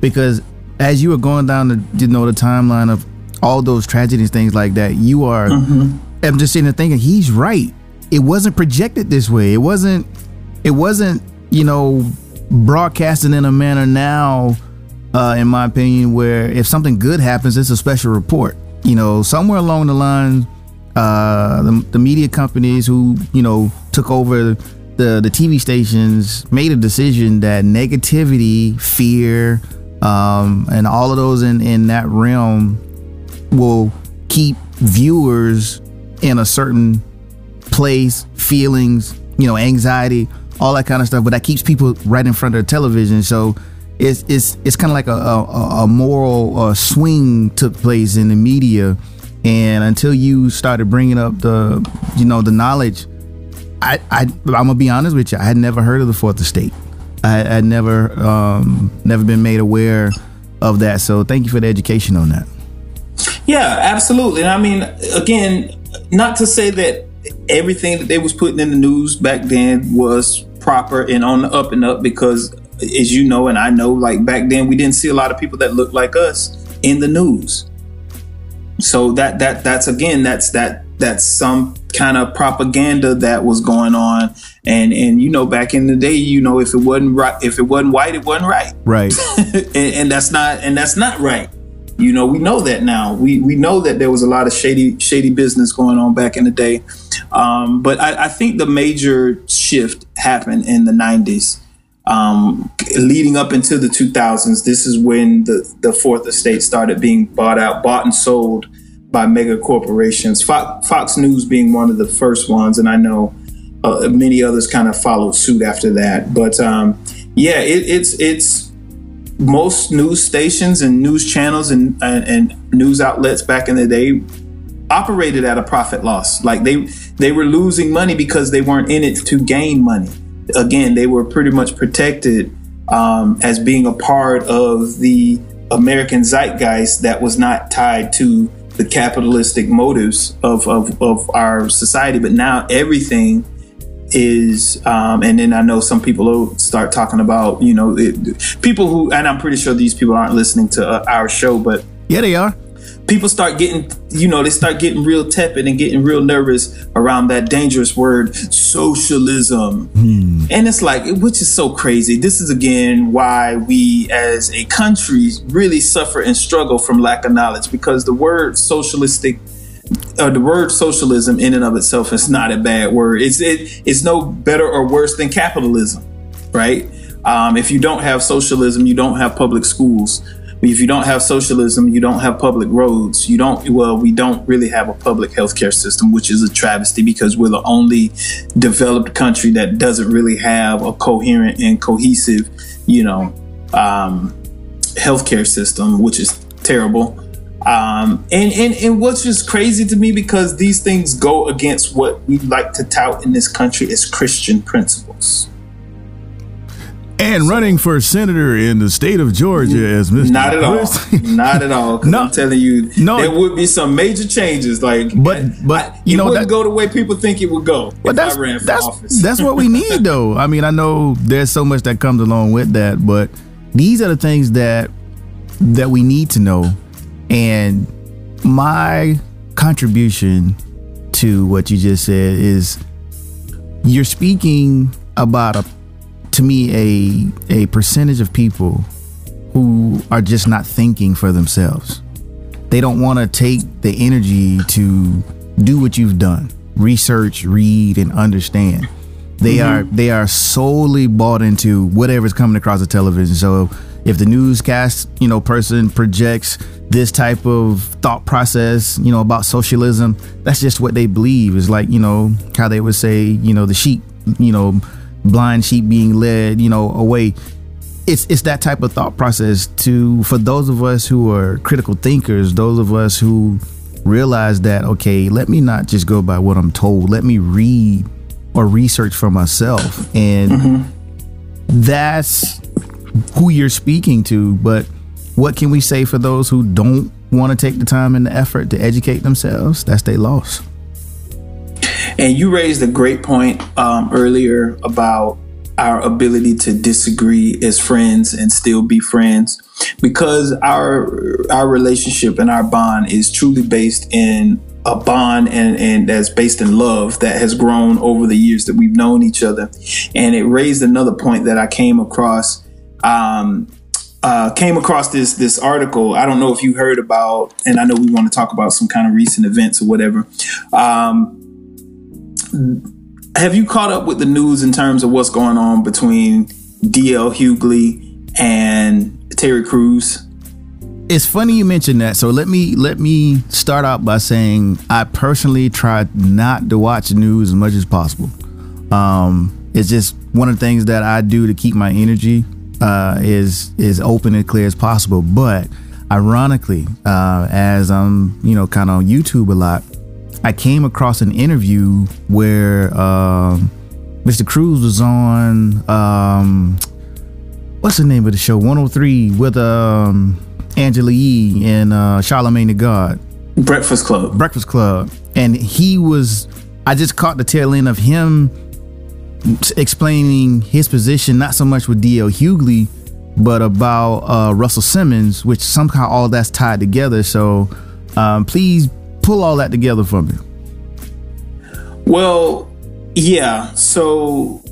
Because as you were going down the you know the timeline of all those tragedies things like that you are mm-hmm. i'm just sitting there thinking he's right. It wasn't projected this way. It wasn't it wasn't you know broadcasted in a manner now uh, in my opinion where if something good happens it's a special report. You know somewhere along the line uh, the, the media companies who you know took over the the TV stations made a decision that negativity, fear, um, and all of those in in that realm will keep viewers in a certain place, feelings, you know, anxiety, all that kind of stuff. But that keeps people right in front of the television. So it's it's it's kind of like a, a, a moral uh, swing took place in the media, and until you started bringing up the you know the knowledge, I, I I'm gonna be honest with you, I had never heard of the fourth estate. I had never um, never been made aware of that. So thank you for the education on that. Yeah, absolutely. And I mean, again, not to say that everything that they was putting in the news back then was proper and on the up and up because as you know and I know like back then we didn't see a lot of people that looked like us in the news. So that that that's again that's that that's some kind of propaganda that was going on and and you know back in the day you know if it wasn't right if it wasn't white it wasn't right Right. [laughs] and, and that's not and that's not right. You know, we know that now. We we know that there was a lot of shady shady business going on back in the day. Um, but I, I think the major shift happened in the '90s, um, leading up into the 2000s. This is when the the fourth estate started being bought out, bought and sold by mega corporations. Fox, Fox News being one of the first ones, and I know uh, many others kind of followed suit after that. But um, yeah, it, it's it's most news stations and news channels and, and and news outlets back in the day operated at a profit loss. Like they they were losing money because they weren't in it to gain money. Again, they were pretty much protected um, as being a part of the American zeitgeist that was not tied to the capitalistic motives of, of, of our society. But now everything is, um, and then I know some people will start talking about, you know, it, people who, and I'm pretty sure these people aren't listening to uh, our show, but Yeah, they are. people start getting, you know, they start getting real tepid and getting real nervous around that dangerous word, socialism. And it's like, which is so crazy. This is again why we as a country really suffer and struggle from lack of knowledge because the word socialistic uh, the word socialism in and of itself is not a bad word. It's it, it's no better or worse than capitalism, right? Um, if you don't have socialism, you don't have public schools. If you don't have socialism, you don't have public roads. You don't. Well, we don't really have a public healthcare system, which is a travesty because we're the only developed country that doesn't really have a coherent and cohesive, you know, um, healthcare system, which is terrible. Um, and, and and what's just crazy to me because these things go against what we like to tout in this country as Christian principles. And running for senator in the state of Georgia as Mr. Not at all. [laughs] Not at all. No. I'm telling you, No. there would be some major changes. Like, But- but, I- you it know, wouldn't that- go the way people think it would go But if that's I ran for that's office. that's what we need [laughs] though. I mean, I know there's so much that comes along with that, but these are the things that that we need to know. And my contribution to what you just said is you're speaking about a to me a a percentage of people who are just not thinking for themselves. They don't want to take the energy to do what you've done. Research, read and understand. They mm-hmm. are they are solely bought into whatever's coming across the television. So if the newscast, you know, person projects this type of thought process, you know, about socialism, that's just what they believe. Is like, you know, how they would say, you know, the sheep, you know, blind sheep being led, you know, away it's it's that type of thought process to for those of us who are critical thinkers, those of us who realize that okay, let me not just go by what I'm told. Let me read or research for myself, and mm-hmm. that's who you're speaking to. But what can we say for those who don't want to take the time and the effort to educate themselves? That's their loss. And you raised a great point um, earlier about our ability to disagree as friends and still be friends, because our our relationship and our bond is truly based in a bond and, and that's based in love that has grown over the years that we've known each other. And it raised another point that I came across. Um, uh, came across this this article. I don't know if you heard about, and I know we want to talk about some kind of recent events or whatever. Um, have you caught up with the news in terms of what's going on between DL Hughley and Terry Crews? it's funny you mentioned that. So let me let me start out by saying I personally try not to watch news as much as possible. Um, it's just one of the things that I do to keep my energy uh, is is open and clear as possible. But ironically, uh, as I'm you know kind of on YouTube a lot, I came across an interview where um, Mr. Crews was on um, what's the name of the show 103 with um, Angela Yee and uh, Charlemagne the God. Breakfast Club. Breakfast Club, and he was. I just caught the tail end of him explaining his position, not so much with DL Hughley, but about uh, Russell Simmons, which somehow all that's tied together. So, um, please pull all that together for me. Well, yeah. So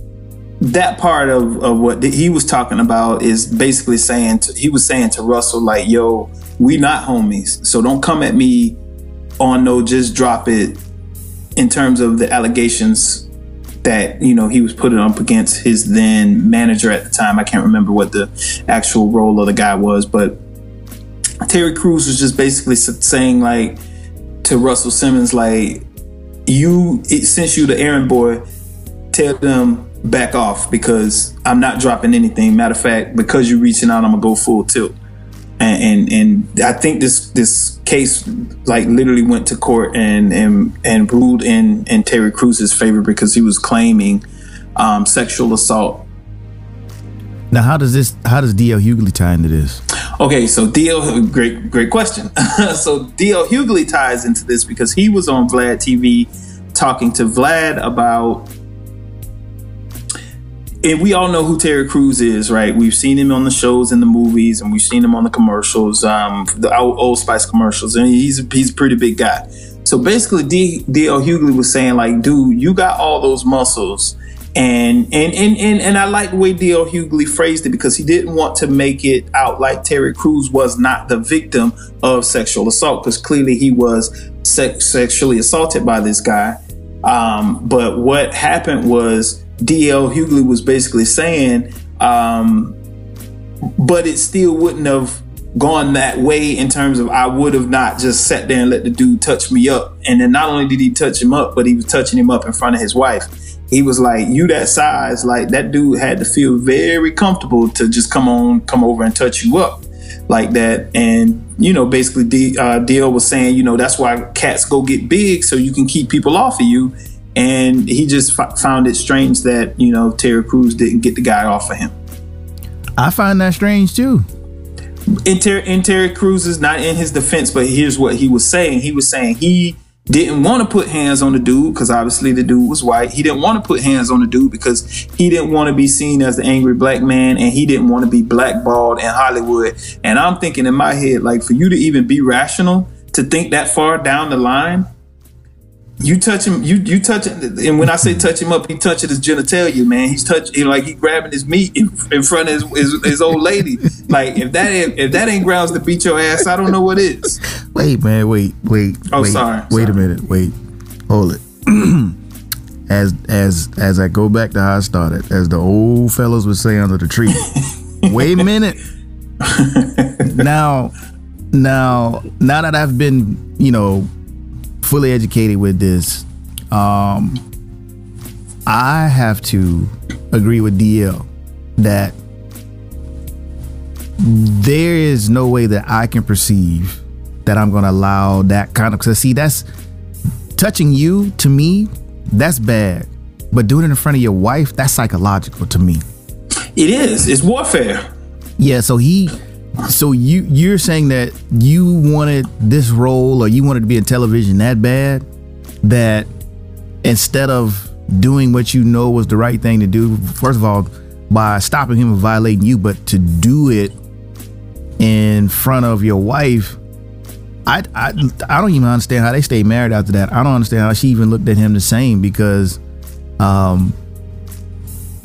that part of, of what he was talking about is basically saying to, he was saying to Russell like, "Yo, we not homies, so don't come at me on no just drop it." In terms of the allegations that you know he was putting up against his then manager at the time, I can't remember what the actual role of the guy was, but Terry Crews was just basically saying like to Russell Simmons like you it, since you the errand boy, tell them back off because I'm not dropping anything. Matter of fact, because you're reaching out, I'm gonna go full tilt. And, and and I think this this case like literally went to court and and and ruled in in Terry Crews's favor because he was claiming um, sexual assault. Now, how does this? How does DL Hughley tie into this? Okay, so DL, great great question. [laughs] so DL Hughley ties into this because he was on Vlad TV talking to Vlad about and we all know who Terry Crews is, right? We've seen him on the shows and the movies, and we've seen him on the commercials, um, the Old Spice commercials, and he's he's a pretty big guy. So basically, D, D.L. Hughley was saying, like, dude, you got all those muscles, and and and and, and I like the way D.L. Hughley phrased it because he didn't want to make it out like Terry Crews was not the victim of sexual assault, because clearly he was sex- sexually assaulted by this guy. Um, but what happened was DL Hughley was basically saying, um, but it still wouldn't have gone that way in terms of I would have not just sat there and let the dude touch me up. And then not only did he touch him up, but he was touching him up in front of his wife. He was like, "You that size, like that dude had to feel very comfortable to just come on, come over and touch you up like that." And you know, basically, D, uh, DL was saying, you know, that's why cats go get big so you can keep people off of you and he just f- found it strange that you know Terry Crews didn't get the guy off of him. I find that strange too. In, Ter- in Terry Crews is not in his defense, but here's what he was saying. He was saying he didn't want to put hands on the dude because obviously the dude was white. He didn't want to put hands on the dude because he didn't want to be seen as the angry black man and he didn't want to be blackballed in Hollywood. And I'm thinking in my head, like for you to even be rational to think that far down the line, you touch him, you you touch it, and when I say touch him up, he touching his genitalia, man. He's touching, like he grabbing his meat in, in front of his, his, his old lady. Like if that ain't, if that ain't grounds to beat your ass, I don't know what is. Wait, man, wait, wait. Oh, wait, sorry, Wait sorry. a minute. Wait, hold it. [clears throat] as as as I go back to how I started, as the old fellows would say under the tree. [laughs] wait a minute. now, now, now that I've been, you know, fully educated with this, um, I have to agree with DL that there is no way that I can perceive that I'm going to allow that kind of. Cause see, that's touching you to me. That's bad, but doing it in front of your wife, that's psychological to me. It is. It's warfare. Yeah. So he. So you you're saying that you wanted this role or you wanted to be in television that bad that instead of doing what you know was the right thing to do, first of all, by stopping him and violating you, but to do it in front of your wife, I, I, I don't even understand how they stayed married after that. I don't understand how she even looked at him the same because um,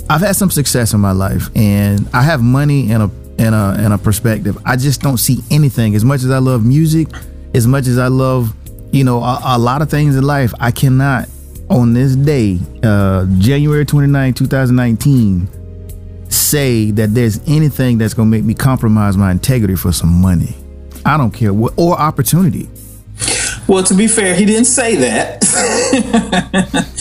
I've had some success in my life and I have money and a and a and a perspective. I just don't see anything as much as I love music, as much as I love, you know, a, a lot of things in life. I cannot on this day, uh, January 29, 2019, say that there's anything that's gonna make me compromise my integrity for some money. I don't care what or opportunity. Well, to be fair, he didn't say that.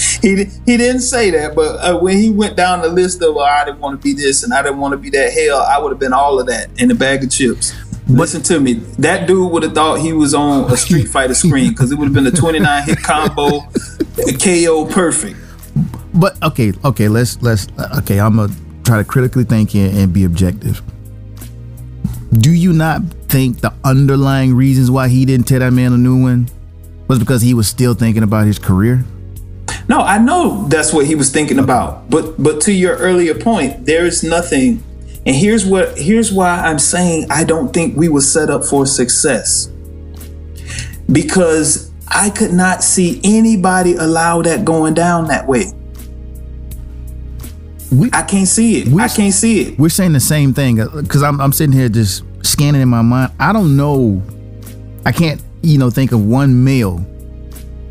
[laughs] he he didn't say that, but uh, when he went down the list of oh, I didn't want to be this and I didn't want to be that, hell, I would have been all of that in a bag of chips. Listen to me. That dude would have thought he was on a Street Fighter screen because it would have been a 29 hit combo, a KO perfect. But okay, okay, let's let's okay. I'm gonna try to critically think and, and be objective. Do you not think the underlying reasons why he didn't tell that man a new one was because he was still thinking about his career? No, I know that's what he was thinking about. But but to your earlier point, there is nothing. And here's what here's why I'm saying I don't think we were set up for success. Because I could not see anybody allow that going down that way. We, I can't see it. I can't see it. we're saying the same thing because I'm, I'm sitting here just scanning in my mind. I don't know. I can't, you know, think of one male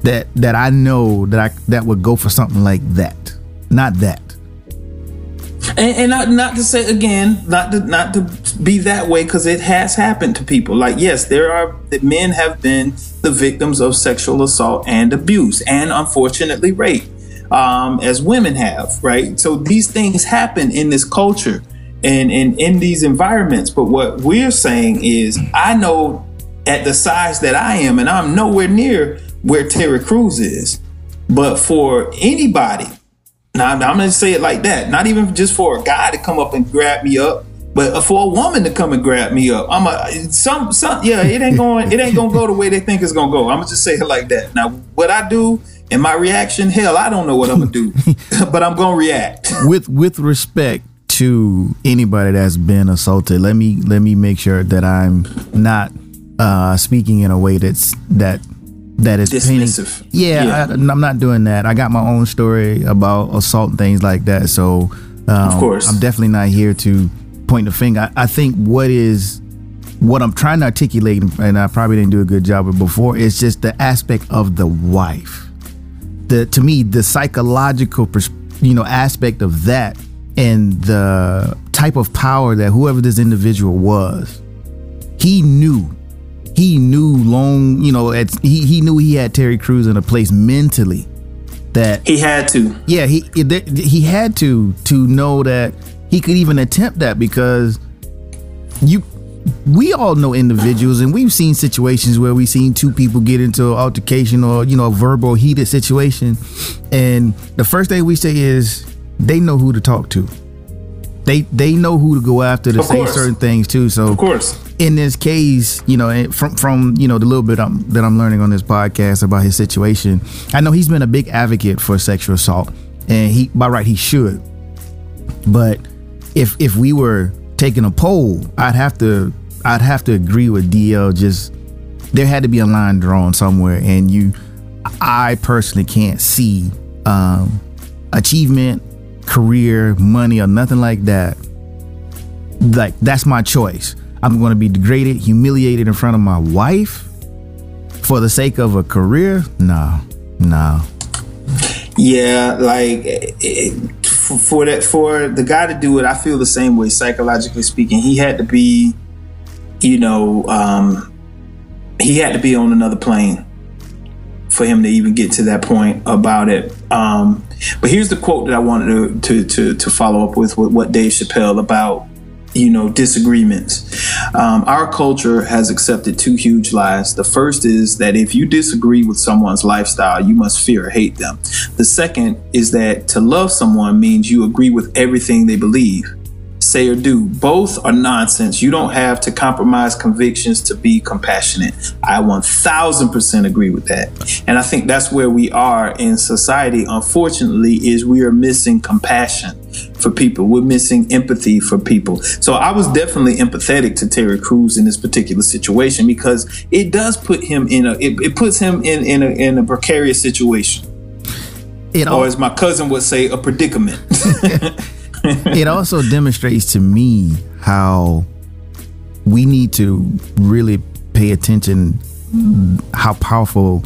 that that I know that I that would go for something like that. Not that. And, and not not to say again, not to not to be that way because it has happened to people. Like yes, there are men have been the victims of sexual assault and abuse, and unfortunately rape, um, as women have. Right. So these things happen in this culture and and in these environments. But what we're saying is, I know at the size that I am, and I'm nowhere near where Terry Crews is. But for anybody now, I'm to say it like that. Not even just for a guy to come up and grab me up, but for a woman to come and grab me up. I'm a some some yeah. It ain't going. It ain't to go the way they think it's to go. I'm gonna just say it like that. Now, what I do and my reaction, hell, I don't know what I'm gonna do, [laughs] but I'm gonna react. with with respect to anybody that's been assaulted, let me let me make sure that I'm not uh, speaking in a way that's that that is painting- Yeah, Yeah. I, I'm not doing that. I got my own story about assault and things like that. So, um, Of course. I'm definitely not here to point the finger. I, I think what is what I'm trying to articulate, and I probably didn't do a good job of before, is just the aspect of the wife the to me the psychological pers- you know aspect of that and the type of power that whoever this individual was he knew he knew long you know at, he, he knew he had terry Crews in a place mentally that He had to. yeah he he had to to know that he could even attempt that because you we all know individuals and we've seen situations where we've seen two people get into an altercation or you know a verbal heated situation and the first thing we say is they know who to talk to they they know who to go after to Of say course. certain things too so Of course. in this case, you know, from from you know the little bit I'm, that I'm learning on this podcast about his situation, I know he's been a big advocate for sexual assault, and he by right he should. But if if we were taking a poll, I'd have to I'd have to agree with DL. Just there had to be a line drawn somewhere, and you, I personally can't see um, achievement, career, money, or nothing like that like that's my choice. I'm going to be degraded, humiliated in front of my wife for the sake of a career? No, no. Yeah, like it, for, for that for the guy to do it, I feel the same way psychologically speaking. He had to be, you know, um, he had to be on another plane for him to even get to that point about it. Um, but here's the quote that I wanted to to to, to follow up with, with what Dave Chappelle about you know disagreements. Um, our culture has accepted two huge lies. The first is that if you disagree with someone's lifestyle you must fear or hate them. The second is that to love someone means you agree with everything they believe say or do both are nonsense you don't have to compromise convictions to be compassionate i 1000% agree with that and i think that's where we are in society unfortunately is we are missing compassion for people. We're missing empathy for people. So I was definitely empathetic to Terry Crews in this particular situation because it does put him in a it, it puts him in in a, in a precarious situation, It or al- as my cousin would say, a predicament. [laughs] [laughs] it also demonstrates to me how we need to really pay attention how powerful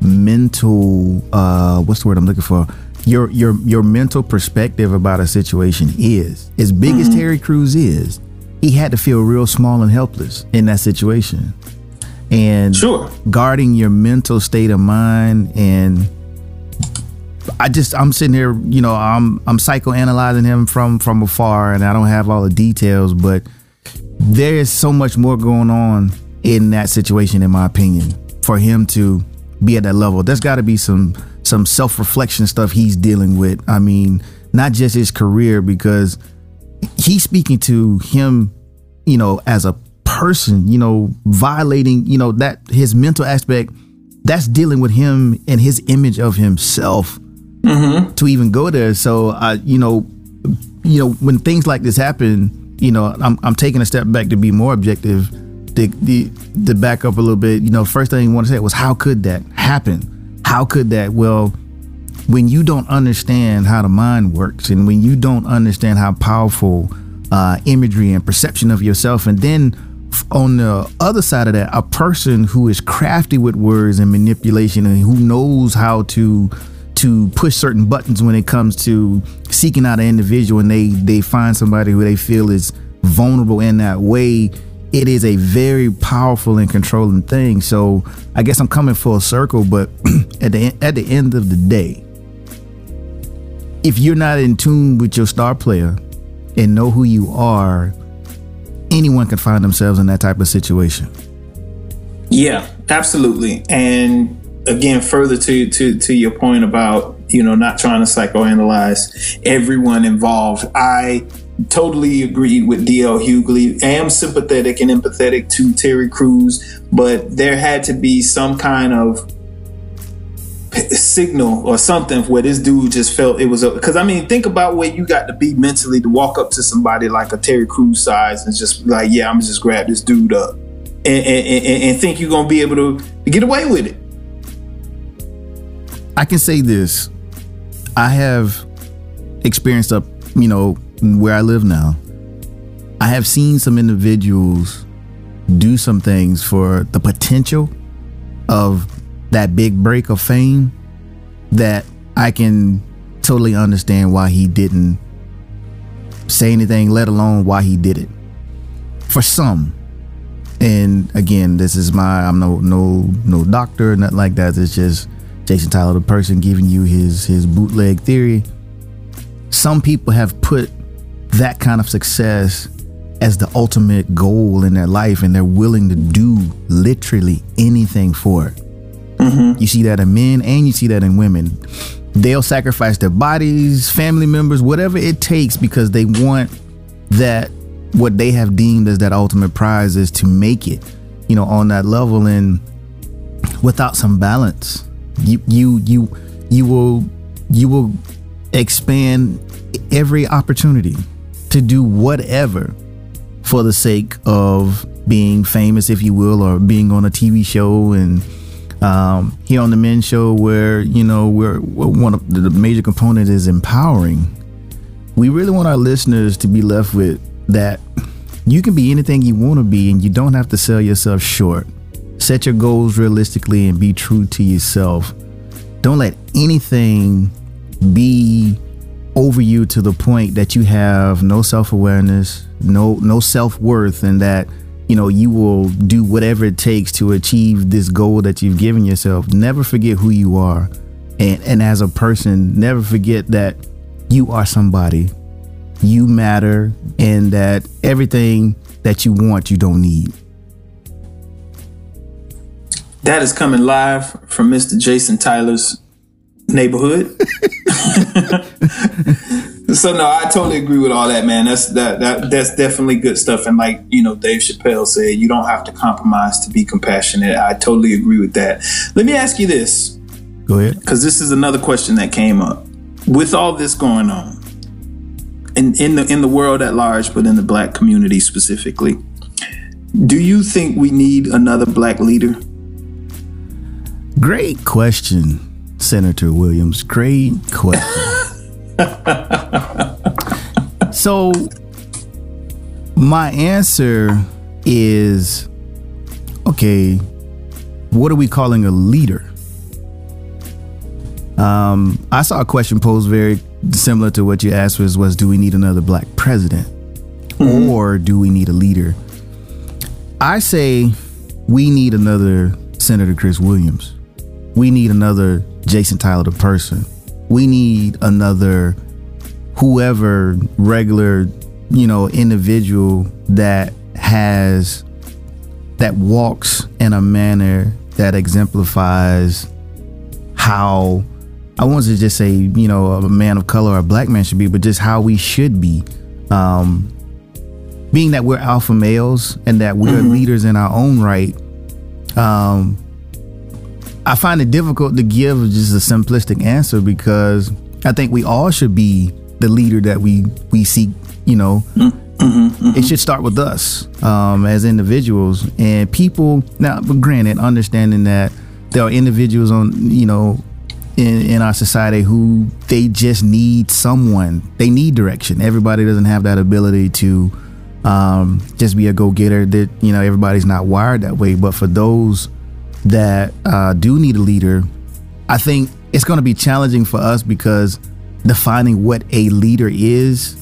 mental uh what's the word I'm looking for? Your your your mental perspective about a situation is. As big as Terry Crews is he had to feel real small and helpless in that situation. And Sure. guarding your mental state of mind and I just I'm sitting here, you know, I'm I'm psychoanalyzing him from from afar, and I don't have all the details, but there is so much more going on in that situation, in my opinion, for him to be at that level. There's got to be some some self reflection stuff he's dealing with. I mean, not just his career, because he's speaking to him, you know, as a person, you know, violating, you know, that his mental aspect. That's dealing with him and his image of himself to even go there. So I, you know, you know, when things like this happen, you know, I'm I'm taking a step back to be more objective, to the to back up a little bit. You know, first thing I want to say was how could that happen? How could that? Well, when you don't understand how the mind works, and when you don't understand how powerful uh, imagery and perception of yourself, and then on the other side of that, a person who is crafty with words and manipulation, and who knows how to to push certain buttons when it comes to seeking out an individual and they they find somebody who they feel is vulnerable in that way. It is a very powerful and controlling thing. So i guess i'm coming full circle but [clears throat] at the at the end of the day if you're not in tune with your star player and know who you are anyone can find themselves in that type of situation. Yeah, absolutely. And again, further to to to your point about you know not trying to psychoanalyze everyone involved, I totally agree with DL Hughley. I am sympathetic and empathetic to Terry Crews, but there had to be some kind of signal or something where this dude just felt it was a because I mean think about where you got to be mentally to walk up to somebody like a Terry Crews size and just like yeah I'm just grab this dude up and, and, and, and think you're gonna be able to get away with it. I can say this. I have experienced up, you know, where I live now. I have seen some individuals do some things for the potential of that big break of fame that I can totally understand why he didn't say anything, let alone why he did it. For some, and again, this is my I'm no no no doctor, nothing like that. It's just Jason Tyler, the person giving you his his bootleg theory. Some people have put that kind of success as the ultimate goal in their life, and they're willing to do literally anything for it. Mm-hmm. You see that in men, and you see that in women. They'll sacrifice their bodies, family members, whatever it takes, because they want that what they have deemed as that ultimate prize is to make it, you know, on that level. And without some balance, you you you you will you will expand every opportunity to do whatever for the sake of being famous, if you will, or being on a TV show and um, here on the men's show where you know we're, we're one of the major component is empowering. We really want our listeners to be left with that you can be anything you want to be and you don't have to sell yourself short. Set your goals realistically and be true to yourself. Don't let anything be over you to the point that you have no self-awareness, no no self-worth and that you know you will do whatever it takes to achieve this goal that you've given yourself. Never forget who you are. And and as a person, never forget that you are somebody. You matter and that everything that you want you don't need. That is coming live from Mr. Jason Tyler's neighborhood. [laughs] so no, I totally agree with all that, man. That's that that that's definitely good stuff. And like you know, Dave Chappelle said, you don't have to compromise to be compassionate. I totally agree with that. Let me ask you this, Go ahead. because this is another question that came up. With all this going on, in in the in the world at large, but in the black community specifically, do you think we need another black leader? Great question, Senator Williams. Great question. [laughs] so, my answer is okay, what are we calling a leader? Um, I saw a question posed very similar to what you asked was, was do we need another black president? Or do we need a leader? I say we need another Senator Chris Williams. We need another Jason Tyler the person. we need another whoever regular, you know, individual that has that walks in a manner that exemplifies how I want to just say, you know, a man of color or a black man should be, but just how we should be. Um, being that we're alpha males and that we're leaders in our own right, um, I find it difficult to give just a simplistic answer because I think we all should be the leader that we we seek. You know, it should start with us um, as individuals and people. Now, but granted, understanding that there are individuals on you know in, in our society who they just need someone. They need direction. Everybody doesn't have that ability to um, just be a go getter. That you know everybody's not wired that way. But for those that uh, do need a leader, I think it's going to be challenging for us because defining what a leader is,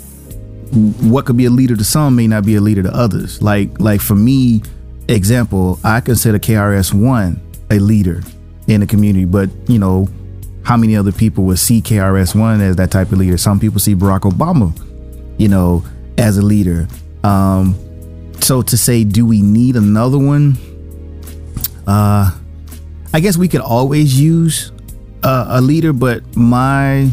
what could be a leader to some may not be a leader to others. Like like for me, example, I consider KRS One a leader in the community, but you know, how many other people would see KRS One as that type of leader? Some people see Barack Obama, you know, as a leader. Um, so to say, do we need another one? Uh, I guess we could always use uh, a leader, but my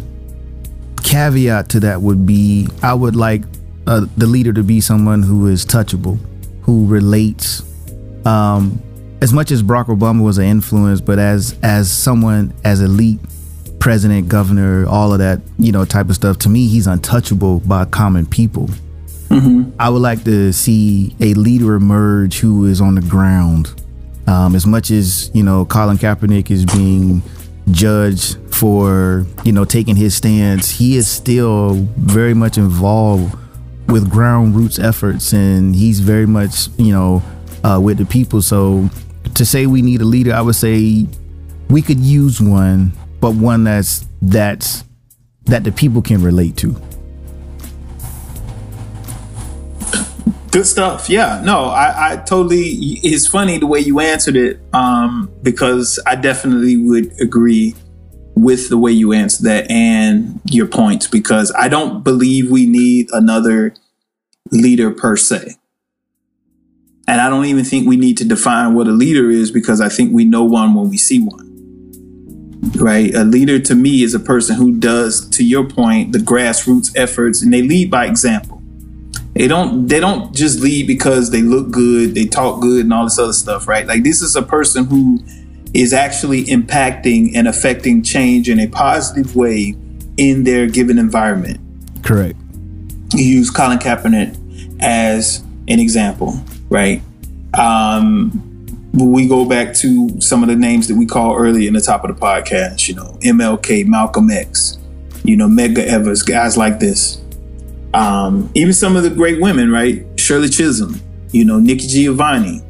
caveat to that would be I would like uh, the leader to be someone who is touchable, who relates. Um, as much as Barack Obama was an influence, but as as someone as elite, president, governor, all of that, you know, type of stuff. To me, he's untouchable by common people. I would like to see a leader emerge who is on the ground. Um, as much as you know, Colin Kaepernick is being judged for you know taking his stance, he is still very much involved with ground roots efforts, and he's very much you know uh, with the people. So to say we need a leader, I would say we could use one, but one that's that's that the people can relate to. Good stuff. Yeah. No, I, I totally. It's funny the way you answered it, um, because I definitely would agree with the way you answered that and your points. Because I don't believe we need another leader per se, and I don't even think we need to define what a leader is because I think we know one when we see one. Right. A leader to me is a person who does, to your point, the grassroots efforts, and they lead by example. They don't they don't just lead because they look good, they talk good and all this other stuff, right? Like this is a person who is actually impacting and affecting change in a positive way in their given environment. Correct. You use Colin Kaepernick as an example, right? Um we go back to some of the names that we call early in the top of the podcast, you know, MLK, Malcolm X, you know, Medgar Evers, guys like this um, even some of the great women, right? Shirley Chisholm, you know, Nikki Giovanni,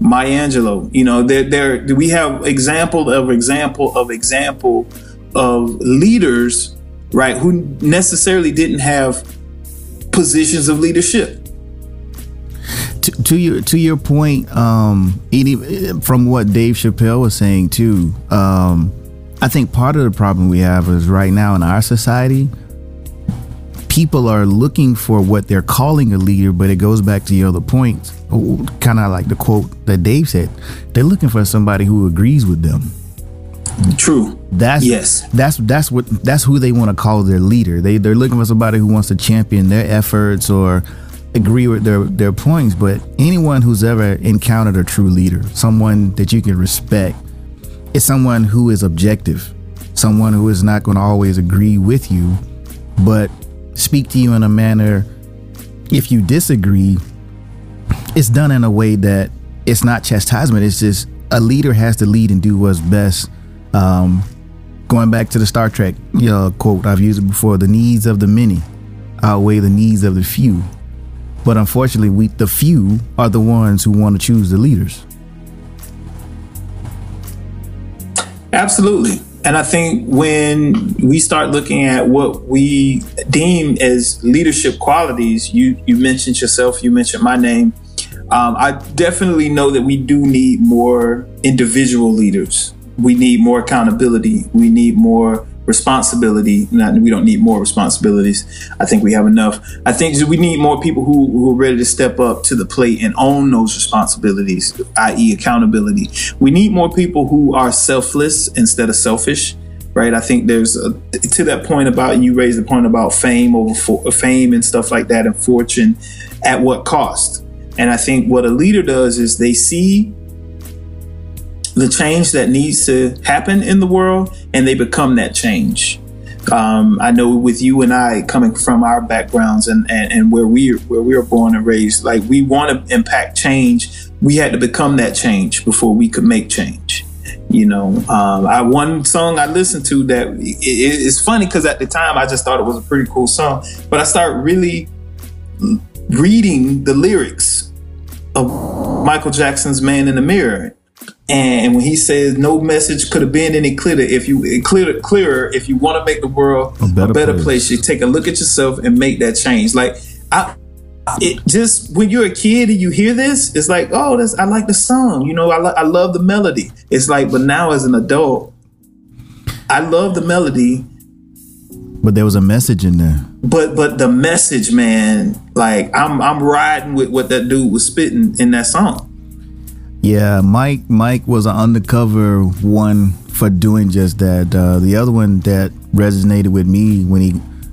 Maya Angelou. You know, there we have example of example of example of leaders, right, who necessarily didn't have positions of leadership. to, to your to your point, um, from what Dave Chappelle was saying too, um, I think part of the problem we have is right now in our society, people are looking for what they're calling a leader, but it goes back to your other points, kind of like the quote that Dave said. They're looking for somebody who agrees with them. True. That's Yes. That's that's what that's who they want to call their leader. They they're looking for somebody who wants to champion their efforts or agree with their their points. But anyone who's ever encountered a true leader, someone that you can respect, is someone who is objective, someone who is not going to always agree with you, but speak to you in a manner. If you disagree, it's done in a way that it's not chastisement. It's just a leader has to lead and do what's best. Um, going back to the Star Trek you know, quote, I've used it before: "The needs of the many outweigh the needs of the few." But unfortunately, we the few are the ones who want to choose the leaders. Absolutely. And I think when we start looking at what we deem as leadership qualities, you you mentioned yourself, you mentioned my name. Um, I definitely know that we do need more individual leaders. We need more accountability. We need more responsibility. Not we don't need more responsibilities. I think we have enough. I think we need more people who who are ready to step up to the plate and own those responsibilities, i.e., accountability. We need more people who are selfless instead of selfish. Right, I think there's a, to that point about you raised the point about fame over for, fame and stuff like that and fortune, at what cost? And I think what a leader does is they see the change that needs to happen in the world and they become that change. Um, I know with you and I coming from our backgrounds and, and, and where we where we were born and raised, like we want to impact change. We had to become that change before we could make change. You know, um, I one song I listened to that it, it's funny because at the time I just thought it was a pretty cool song, but I started really reading the lyrics of Michael Jackson's "Man in the Mirror," And when he says no message could have been any clearer, if you clear, clearer, if you want to make the world A better a better place. place. you take a look at yourself and make that change. Like I, it just when you're a kid and you hear this, it's like, oh, that's I like the song. You know, I lo- I love the melody. It's like, but now as an adult, I love the melody, But there was a message in there. but but the message, man, like I'm I'm riding with what that dude was spitting in that song. Yeah, Mike. Mike was an undercover one for doing just that. Uh, the other one that resonated with me when he,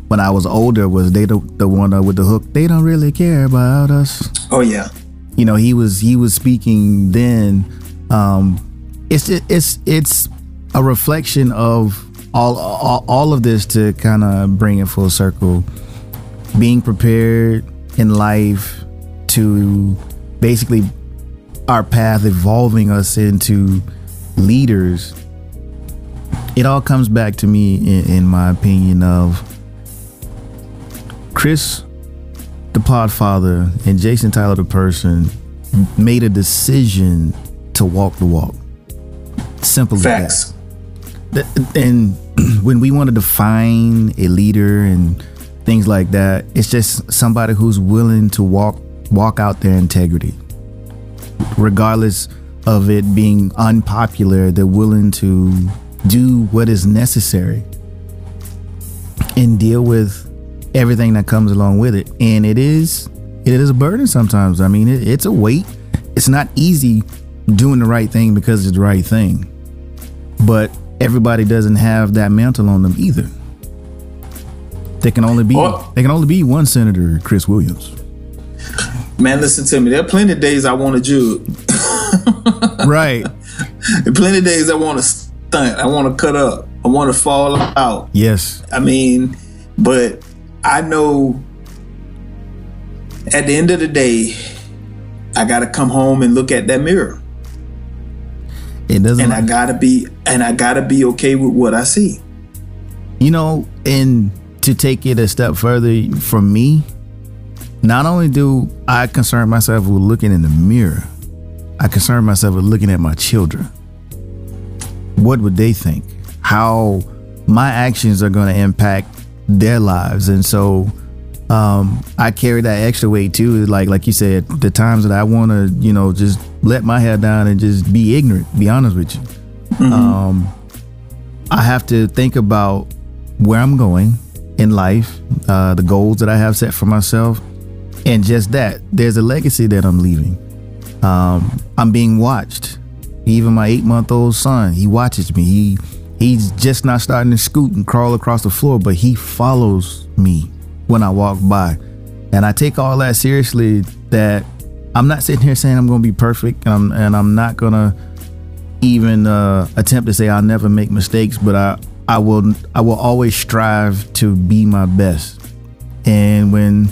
when I was older, was they the, the one uh, with the hook. They don't really care about us. Oh yeah, You know, he was he was speaking then. Um, it's it's it's a reflection of all all, all of this to kind of bring it full circle. Being prepared in life to basically our path evolving us into leaders it all comes back to me in, in my opinion of chris the podfather and jason tyler the person made a decision to walk the walk. Simple as that. Facts. And [clears throat] when we want to define a leader and things like that it's just somebody who's willing to walk walk out their integrity regardless of it being unpopular they're willing to do what is necessary and deal with everything that comes along with it and it is it is a burden sometimes i mean it, it's a weight it's not easy doing the right thing because it's the right thing but everybody doesn't have that mantle on them either. They can only be Oh. there can only be one senator, Chris Williams. Man, listen to me. There are plenty of days I want to jug. [laughs] right. There are plenty of days I want to stunt. I want to cut up. I want to fall out. Yes. I mean, but I know at the end of the day, I got to come home and look at that mirror. It doesn't And I got to be and I got to be okay with what I see. you know, and to take it a step further for me, not only do I concern myself with looking in the mirror, I concern myself with looking at my children. What would they think? How my actions are going to impact their lives, and so um, I carry that extra weight too. Like like you said, the times that I want to, you know, just let my head down and just be ignorant. Be honest with you. Um, I have to think about where I'm going in life, uh, the goals that I have set for myself, and just that. There's a legacy that I'm leaving. Um, I'm being watched. Even my eight month old son, he watches me. He he's just not starting to scoot and crawl across the floor, but he follows me when I walk by. And I take all that seriously that I'm not sitting here saying I'm gonna be perfect and I'm and I'm not gonna even uh, attempt to say I'll never make mistakes, but I I will I will always strive to be my best. And when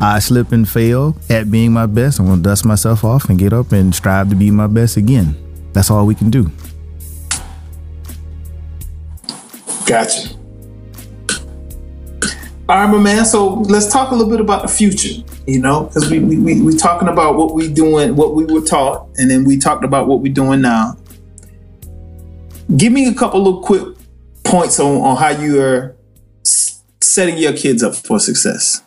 I slip and fail at being my best, I'm gonna dust myself off and get up and strive to be my best again. That's all we can do. Gotcha. All right, my man. So let's talk a little bit about the future. You know, because we we we we talking about what we doing, what we were taught, and then we talked about what we're doing now. Give me a couple of quick points on on how you are setting your kids up for success.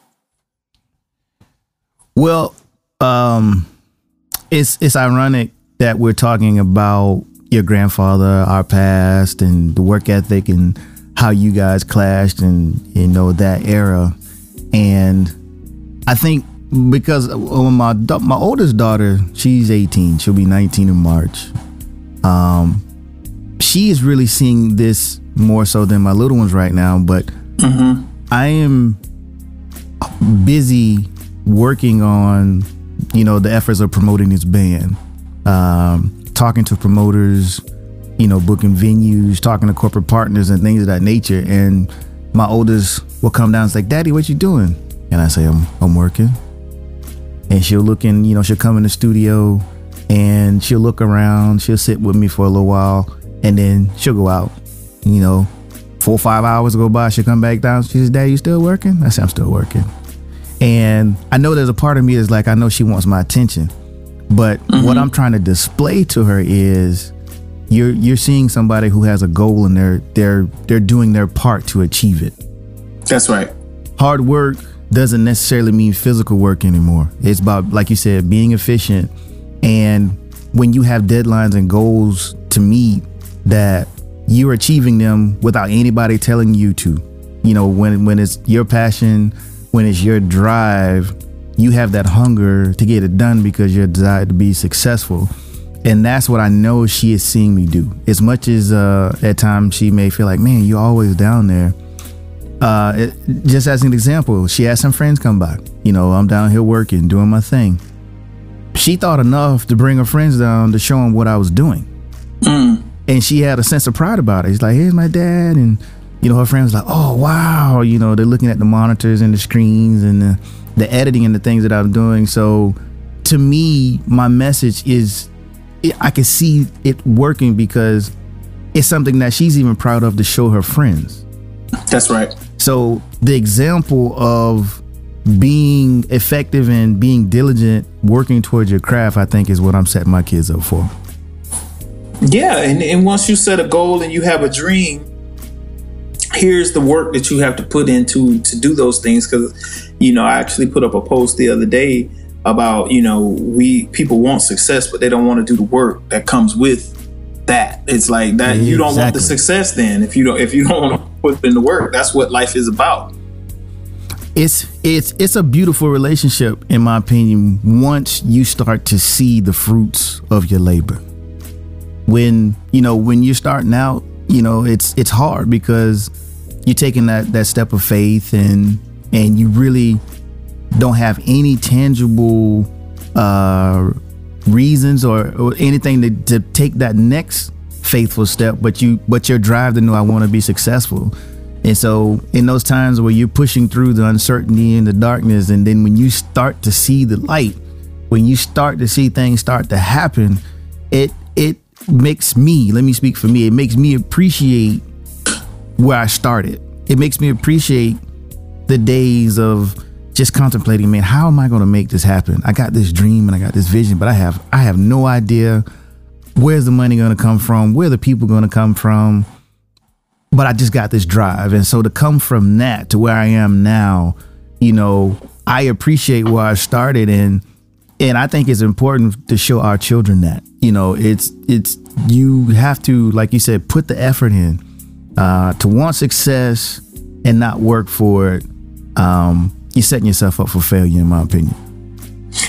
Well, um, it's it's ironic that we're talking about your grandfather, our past, and the work ethic, and how you guys clashed and you know that era, and I think because my my oldest daughter, she's 18, she'll be 19 in March. Um, she is really seeing this more so than my little ones right now, but I am busy working on you know the efforts of promoting this band. Um, talking to promoters you know booking venues talking to corporate partners and things of that nature. And my oldest will come down and say daddy what you doing? And i say i'm, I'm working. And she'll look in you know she'll come in the studio and she'll look around she'll sit with me for a little while and then she'll go out you know. Four or five hours go by she'll come back down she says dad you still working? I say i'm still working and I know there's a part of me is like, I know she wants my attention. But what mm-hmm. I'm trying to display to her is you're you're seeing somebody who has a goal and they're they're they're doing their part to achieve it. That's right. Hard work doesn't necessarily mean physical work anymore. It's about, like you said, being efficient. And when you have deadlines and goals to meet, that you're achieving them without anybody telling you to. You know, when when it's your passion, when it's your drive, you have that hunger to get it done because you're desired to be successful. And that's what I know she is seeing me do. As much as uh, at times she may feel like, man, you're always down there. Uh, it, just as an example, she had some friends come by. You know, I'm down here working, doing my thing. She thought enough to bring her friends down to show them what I was doing. And she had a sense of pride about it. It's like, here's my dad. And, you know, her friends like, oh, wow. You know, they're looking at the monitors and the screens and the, the editing and the things that I'm doing. So to me, my message is I can see it working because it's something that she's even proud of to show her friends. That's right. So the example of being effective and being diligent, working towards your craft, I think is what I'm setting my kids up for. Yeah, and, and once you set a goal and you have a dream, here's the work that you have to put into to do those things. Because, you know, I actually put up a post the other day about, you know, we people want success, but they don't want to do the work that comes with that. It's like that you don't want the success then if you don't if you don't want to put in the work. That's what life is about. It's it's it's a beautiful relationship, in my opinion, once you start to see the fruits of your labor. When you know when you're starting out, you know it's it's hard because you're taking that that step of faith and and you really don't have any tangible uh reasons or, or anything to, to take that next faithful step but you but your drive to know i want to be successful. And so in those times where you're pushing through the uncertainty and the darkness and then when you start to see the light when you start to see things start to happen it it makes me let me speak for me it makes me appreciate where I started. It makes me appreciate the days of just contemplating, man, how am I going to make this happen? I got this dream and I got this vision, but I have I have no idea where's the money going to come from, where the people going to come from. But I just got this drive, and so to come from that to where I am now, you know, I appreciate where I started, and and I think it's important to show our children that you know it's it's you have to like you said put the effort in uh, to want success and not work for it, um, you're setting yourself up for failure, in my opinion.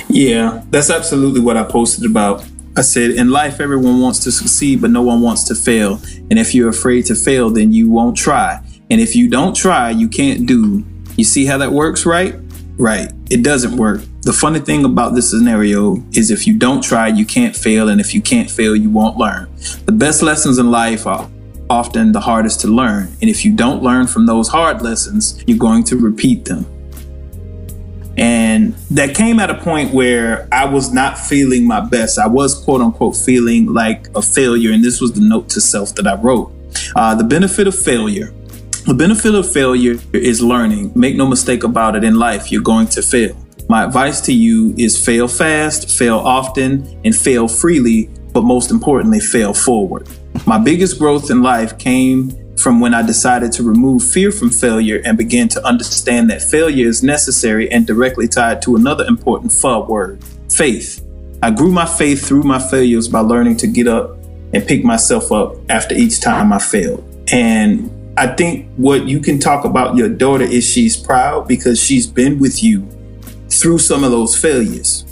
Yeah, that's absolutely what I posted about. I said, in life, everyone wants to succeed, but no one wants to fail. And if you're afraid to fail, then you won't try. And if you don't try, you can't do. You see how that works, right? Right. It doesn't work. The funny thing about this scenario is if you don't try, you can't fail. And if you can't fail, you won't learn. The best lessons in life are often the hardest to learn. And if you don't learn from those hard lessons, you're going to repeat them. And that came at a point where I was not feeling my best. I was quote unquote feeling like a failure. And this was the note to self that I wrote. Uh, the benefit of failure. The benefit of failure is learning. Make no mistake about it in life, you're going to fail. My advice to you is fail fast, fail often, and fail freely, but most importantly, fail forward. My biggest growth in life came from when I decided to remove fear from failure and began to understand that failure is necessary and directly tied to another important FUD word faith. I grew my faith through my failures by learning to get up and pick myself up after each time I failed. And I think what you can talk about your daughter is she's proud because she's been with you through some of those failures.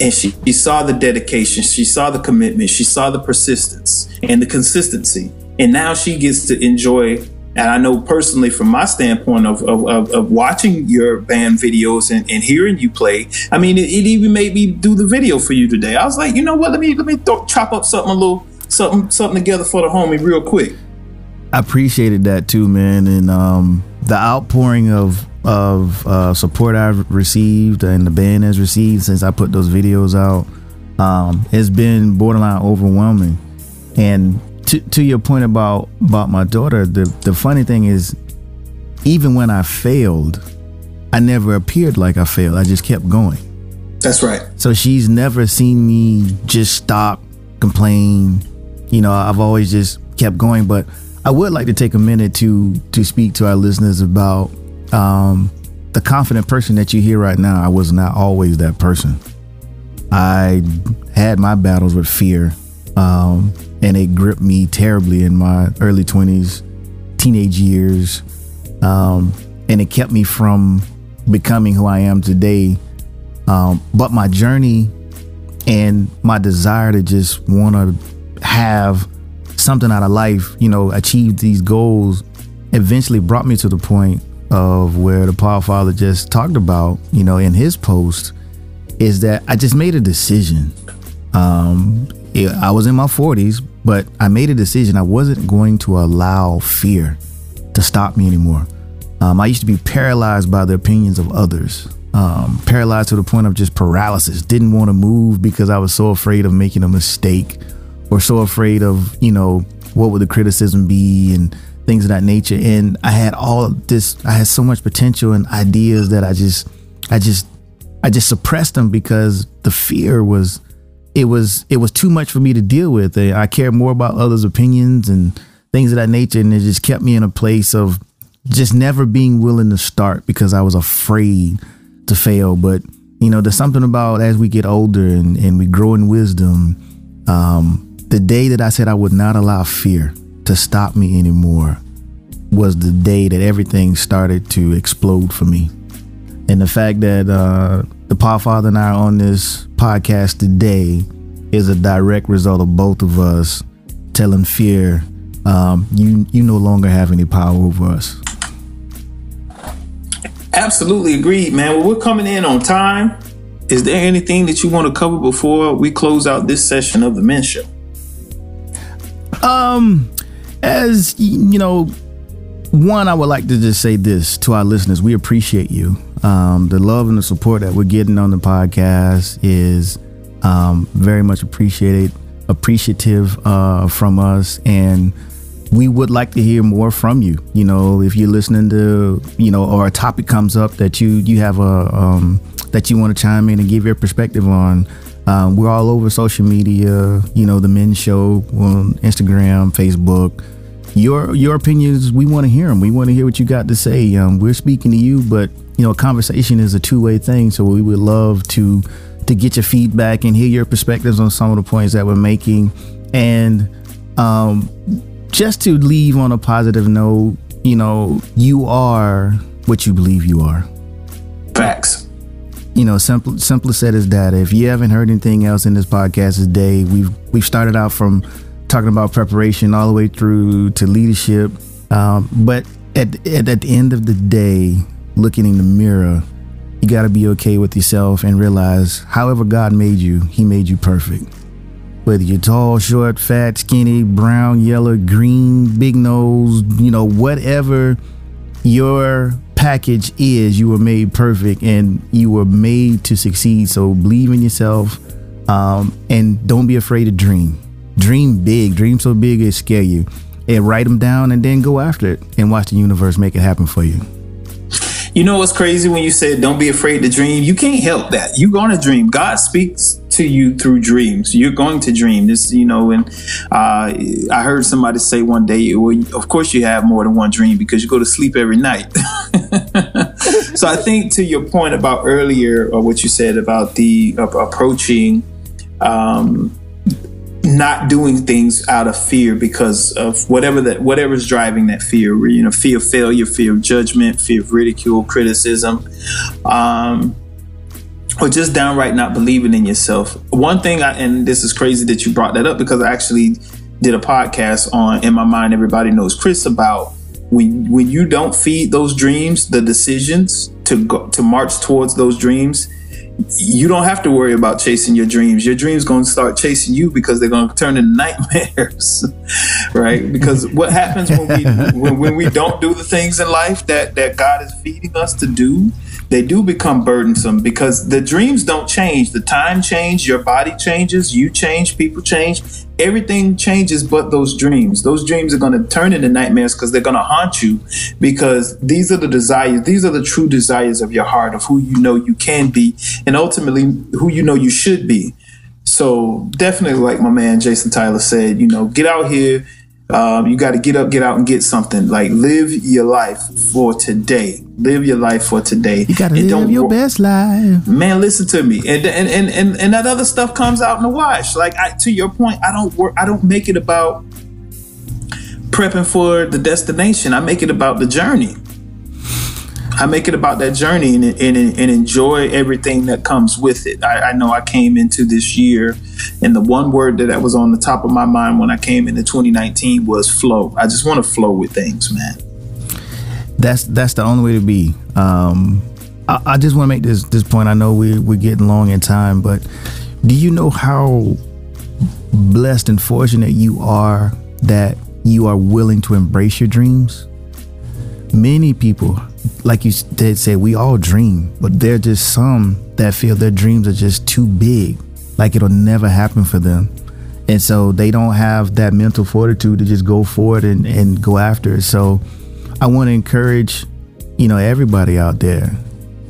And she, she saw the dedication, she saw the commitment, she saw the persistence and the consistency. And now she gets to enjoy. And I know personally, from my standpoint of, of, of, of watching your band videos and, and hearing you play, I mean, it, it even made me do the video for you today. I was like, you know what? Let me let me th- chop up something a little something something together for the homie real quick. I appreciated that too, man, and um, the outpouring of of uh, support I've received and the band has received since I put those videos out um, has been borderline overwhelming. And to to your point about about my daughter, the the funny thing is, even when I failed, I never appeared like I failed. I just kept going. That's right. So she's never seen me just stop, complain. You know, I've always just kept going. But I would like to take a minute to to speak to our listeners about um, the confident person that you hear right now. I was not always that person. I had my battles with fear, um, and it gripped me terribly in my early twenties, teenage years, um, and it kept me from becoming who I am today. Um, but my journey and my desire to just want to have something out of life, you know, achieve these goals, eventually brought me to the point of where the Podfather just talked about, you know, in his post, is that I just made a decision. Um, it- I was in my 40s, but I made a decision. I wasn't going to allow fear to stop me anymore. Um, I used to be paralyzed by the opinions of others, um, paralyzed to the point of just paralysis. Didn't want to move because I was so afraid of making a mistake or so afraid of, you know, what would the criticism be and things of that nature. And I had all this, I had so much potential and ideas that I just, I just, I just suppressed them because the fear was, it was, it was too much for me to deal with. I cared more about others' opinions and things of that nature. And it just kept me in a place of just never being willing to start because I was afraid to fail. But, you know, there's something about as we get older and, and we grow in wisdom, um, the day that I said I would not allow fear to stop me anymore was the day that everything started to explode for me. And the fact that uh, the Father and I are on this podcast today is a direct result of both of us telling fear, um, you you no longer have any power over us. Absolutely agreed, man. Well, we're coming in on time. Is there anything that you want to cover before we close out this session of the men's show? Um, as you know, one, I would like to just say this to our listeners: we appreciate you. Um, the love and the support that we're getting on the podcast is um, very much appreciated, appreciative uh, from us, and we would like to hear more from you. You know, if you're listening to, you know, or a topic comes up that you you have a um, that you want to chime in and give your perspective on. Um, we're all over social media. You know, the Men's Show on Instagram, Facebook. Your your opinions, we want to hear them. We want to hear what you got to say. Um, we're speaking to you, but you know, conversation is a two way thing. So we would love to to get your feedback and hear your perspectives on some of the points that we're making, and um, just to leave on a positive note. You know, you are what you believe you are Facts. you know, simple simple said is that if you haven't heard anything else in this podcast today, we've we've started out from talking about preparation all the way through to leadership. Um, but at, at at the end of the day, looking in the mirror, you got to be okay with yourself and realize, however God made you, He made you perfect. Whether you're tall, short, fat, skinny, brown, yellow, green, big nose, you know, whatever your package is you were made perfect and you were made to succeed so believe in yourself um, and don't be afraid to dream dream big dream so big it scare you and write them down and then go after it and watch the universe make it happen for you You know what's crazy when you said don't be afraid to dream? You can't help that. You're going to dream. God speaks to you through dreams. You're going to dream. This, you know, and uh, I heard somebody say one day, well, of course you have more than one dream because you go to sleep every night. [laughs] so I think to your point about earlier, or what you said about the uh, approaching um, not doing things out of fear because of whatever that whatever's driving that fear. You know fear of failure fear of judgment fear of ridicule criticism um, or just downright not believing in yourself. One thing I, and this is crazy that you brought that up because i actually did a podcast on in my mind everybody knows chris about when when you don't feed those dreams the decisions to go to march towards those dreams you don't have to worry about chasing your dreams. Your dreams going to start chasing you because they're going to turn into [laughs] nightmares, [laughs] right? Because what happens when we [laughs] when, when we don't do the things in life that that God is feeding us to do, they do become burdensome because the dreams don't change. The time change, your body changes, you change, people change, everything changes but those dreams. Those dreams are going to turn into nightmares because they're going to haunt you because these are the desires, these are the true desires of your heart of who you know you can be and ultimately who you know you should be. So definitely, like my man Jason Tyler said, you know, get out here. Um, you got to get up, get out, and get something. Like live your life for today. Live your life for today. You gotta And live your best life. man listen to me and and and and, and that other stuff comes out in the wash like I, to your point i don't work i don't make it about prepping for the destination i make it about the journey i make it about that journey and, and, and enjoy everything that comes with it I, I know i came into this year and the one word that was on the top of my mind when i came into 2019 was flow i just want to flow with things man That's that's the only way to be. Um, I, I just want to make this this point. I know we we're getting long in time, but do you know how blessed and fortunate you are that you are willing to embrace your dreams? Many people, like you did say, we all dream, but there are just some that feel their dreams are just too big, like it'll never happen for them. And so they don't have that mental fortitude to just go forward and, and go after it. So I want to encourage, you know, everybody out there.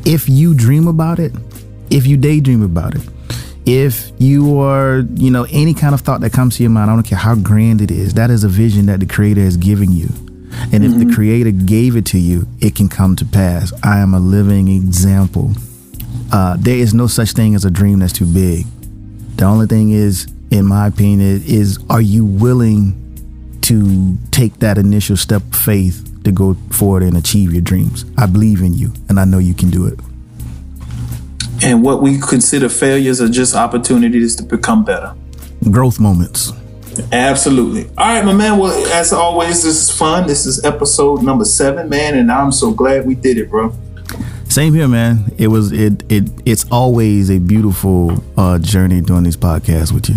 If you dream about it, if you daydream about it, if you are, you know, any kind of thought that comes to your mind, I don't care how grand it is, that is a vision that the creator has given you. And if the creator gave it to you, it can come to pass. I am a living example. Uh, there is no such thing as a dream that's too big. The only thing is, in my opinion, is, is are you willing to take that initial step of faith to go forward and achieve your dreams? I believe in you, and I know you can do it. and what we consider failures are just opportunities to become better Growth moments. Absolutely. All right, my man. Well, as always, this is fun. This is episode number seven, man, and I'm so glad we did it, bro. Same here, man. It was it it it's always a beautiful uh, journey doing these podcasts with you.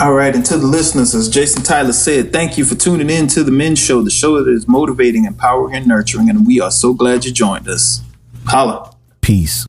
All right, and to the listeners, as Jason Tyler said, thank you for tuning in to the Men's Show, the show that is motivating, empowering, and nurturing, and we are so glad you joined us. Holla. Peace.